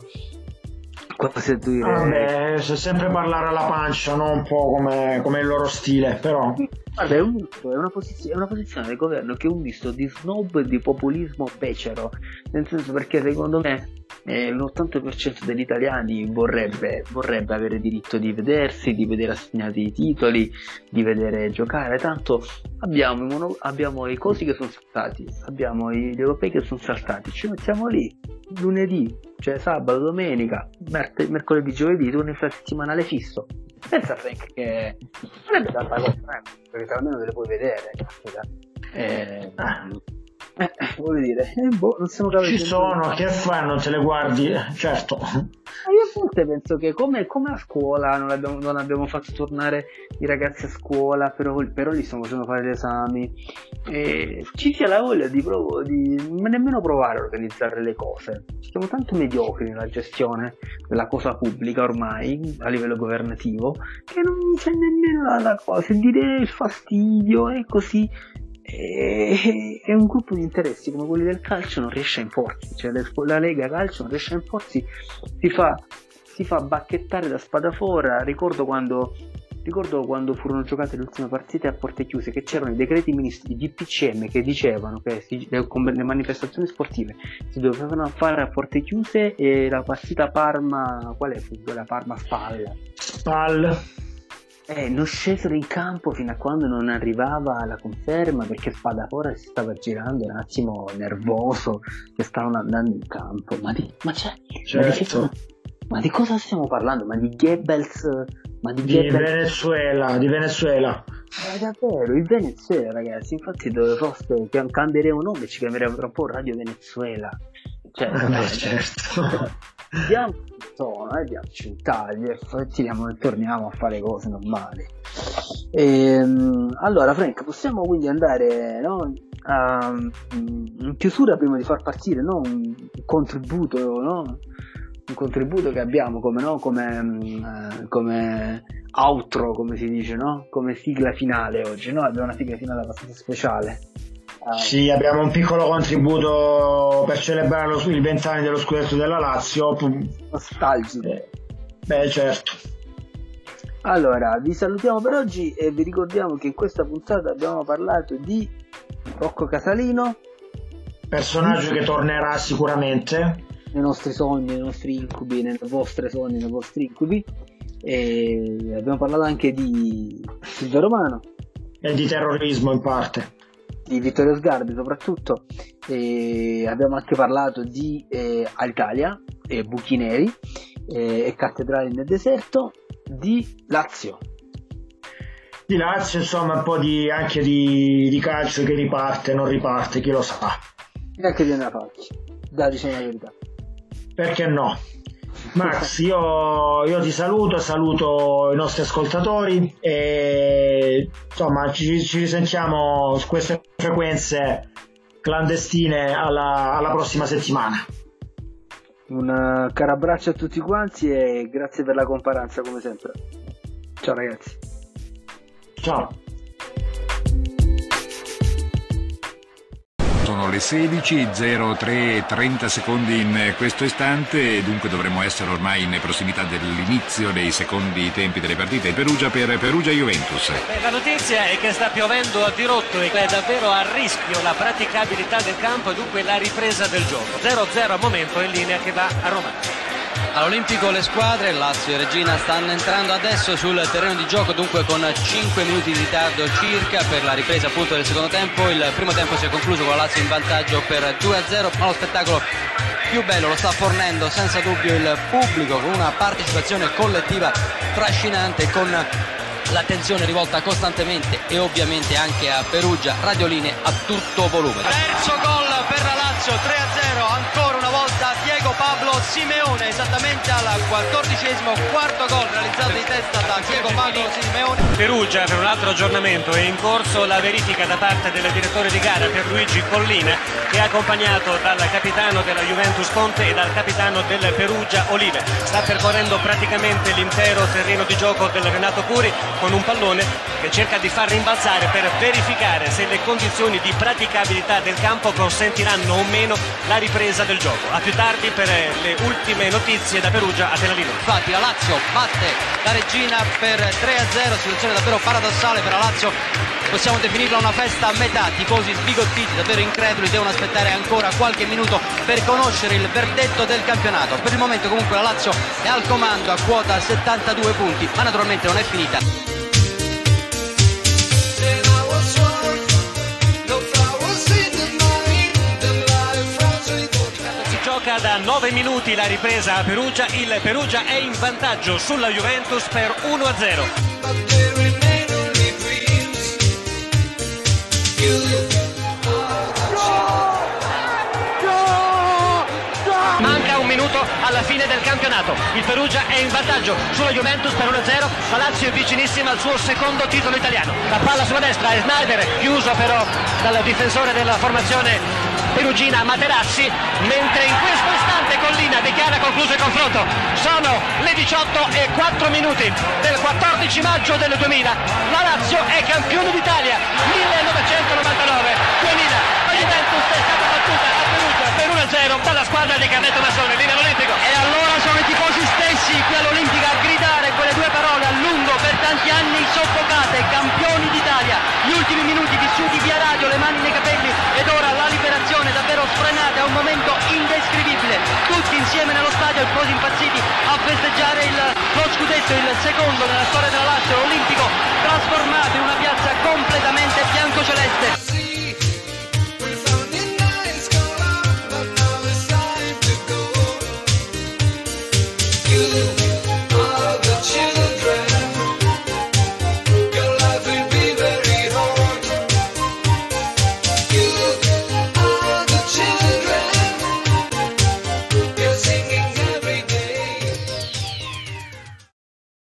Quasi a dire ah, beh, sempre parlare alla pancia no? un po' come, come il loro stile però. Guarda, è, un, è, una posizione, è una posizione del governo che è un misto di snob e di populismo becero. Nel senso perché secondo me eh, l'80% degli italiani vorrebbe, vorrebbe, avere diritto di vedersi, di vedere assegnati i titoli, di vedere giocare, tanto abbiamo, abbiamo i cosi che sono saltati, abbiamo gli europei che sono saltati, ci mettiamo lì lunedì, cioè sabato, domenica, mer- mercoledì, giovedì, turno infrasettimanale fisso. Pensa Frank che non è tanta cosa, eh, perché almeno te le puoi vedere. Eh, Eh, voglio dire, eh, boh, non siamo Ci sono, che fai? Non te le guardi? Certo. Ma io a volte penso che come, come a scuola non abbiamo, non abbiamo, fatto tornare i ragazzi a scuola, però, però li stiamo facendo fare gli esami, e ci sia la voglia di, provo, di nemmeno provare a organizzare le cose. Siamo tanto mediocri nella gestione della cosa pubblica ormai a livello governativo che non c'è nemmeno la, la cosa, dire il fastidio e così e, un gruppo di interessi come quelli del calcio non riesce a imporsi, cioè la Lega Calcio non riesce a imporsi, si fa, si fa bacchettare da spadafora, ricordo quando, ricordo quando furono giocate le ultime partite a porte chiuse che c'erano i decreti ministri di DPCM che dicevano che si, le, le, manifestazioni sportive si dovevano fare a porte chiuse e la partita Parma, qual è? La Parma Spal. Spal eh, non scesero in campo fino a quando non arrivava la conferma perché Spadafora si stava girando un attimo nervoso che stavano andando in campo. Ma di, ma c'è, certo. ma, di ma di cosa stiamo parlando? Ma di Goebbels? Ma di, di Venezuela, di Venezuela. Eh, davvero, il Venezuela ragazzi, infatti dove foste cambieremo nome ci chiameremo tra un po' Radio Venezuela. Cioè, Vabbè, certo. Diamo tono, eh, diamoci un taglio e tiriamo torniamo a fare cose normali. E, ehm, allora, Frank, possiamo quindi andare no, a, in chiusura prima di far partire no, un contributo, no? un contributo che abbiamo come, come, eh, come outro, come si dice, come sigla finale oggi. Abbiamo una sigla finale abbastanza speciale. Sì, abbiamo un piccolo contributo per celebrare lo, il vent'anni dello scudetto della Lazio. Nostalgico. Eh, beh, certo. Allora, vi salutiamo per oggi e vi ricordiamo che in questa puntata abbiamo parlato di Rocco Casalino. Personaggio che tornerà sicuramente. Nei nostri sogni, nei nostri incubi, nelle vostre sogni, nei vostri incubi. E abbiamo parlato anche di Silvio Romano. E di terrorismo in parte di Vittorio Sgarbi soprattutto e abbiamo anche parlato di eh, Alitalia e buchi neri eh, e cattedrali nel deserto di Lazio. Di Lazio insomma un po' di, anche di, di, calcio che riparte non riparte chi lo sa. E anche di faccia da diciamo la verità. Perché no Max, io, io, ti saluto, saluto i nostri ascoltatori e insomma ci, ci risentiamo su queste frequenze clandestine alla, alla prossima settimana. Un uh, caro abbraccio a tutti quanti e grazie per la comparanza come sempre. Ciao ragazzi. Ciao. Sono le 16.03 30 secondi in questo istante dunque dovremmo essere ormai in prossimità dell'inizio dei secondi tempi delle partite. Perugia per Perugia Juventus. Beh, la notizia è che sta piovendo a dirotto e è davvero a rischio la praticabilità del campo e dunque la ripresa del gioco. 0-0 a momento in linea che va a Roma. All'Olimpico le squadre, Lazio e Regina stanno entrando adesso sul terreno di gioco, dunque con 5 minuti di ritardo circa per la ripresa appunto del secondo tempo. Il primo tempo si è concluso con la Lazio in vantaggio per 2-0, ma lo spettacolo più bello lo sta fornendo senza dubbio il pubblico con una partecipazione collettiva trascinante con l'attenzione rivolta costantemente e ovviamente anche a Perugia, radioline a tutto volume. Terzo gol per la Lazio, 3-0 ancora Diego Pablo Simeone esattamente al quattordicesimo quarto gol realizzato di testa da Diego Pablo Simeone. Perugia per un altro aggiornamento è in corso la verifica da parte del direttore di gara per Luigi Collina che è accompagnato dal capitano della Juventus Conte e dal capitano del Perugia Olive. Sta percorrendo praticamente l'intero terreno di gioco del Renato Curi con un pallone che cerca di far rimbalzare per verificare se le condizioni di praticabilità del campo consentiranno o meno la ripresa del gioco. A più tardi per le ultime notizie da Perugia a Telalino. Infatti la Lazio batte la Regina per 3-0, situazione davvero paradossale per la Lazio. Possiamo definirla una festa a metà, tifosi sbigottiti, davvero increduli, devono aspettare ancora qualche minuto per conoscere il verdetto del campionato. Per il momento comunque la Lazio è al comando a quota 72 punti, ma naturalmente non è finita. circa da 9 minuti la ripresa a Perugia, il Perugia è in vantaggio sulla Juventus per 1-0. alla fine del campionato. Il Perugia è in vantaggio sulla Juventus per 1-0. Palazzo è vicinissima al suo secondo titolo italiano. La palla sulla destra è Snyder, chiuso però dal difensore della formazione perugina Materassi, mentre in questo istante Collina dichiara concluso il confronto. Sono le 18 e 4 minuti del 14 maggio del 2000. La Lazio è campione d'Italia 1999-2000. La Juventus è stata battuta a Perugia per 1-0 dalla squadra di Carnetto Massone, linea all'Olimpico. E allora sono i tifosi stessi qui all'Olimpica a gridare quelle due parole a lungo per tanti anni soffocate, campioni d'Italia. Gli ultimi minuti vissuti via radio, le mani nei capelli sfrenata, è un momento indescrivibile. Tutti insieme nello stadio, così impazziti a festeggiare il, lo scudetto, il secondo nella storia della Lazio, l'Olimpico, trasformato in una piazza completamente bianca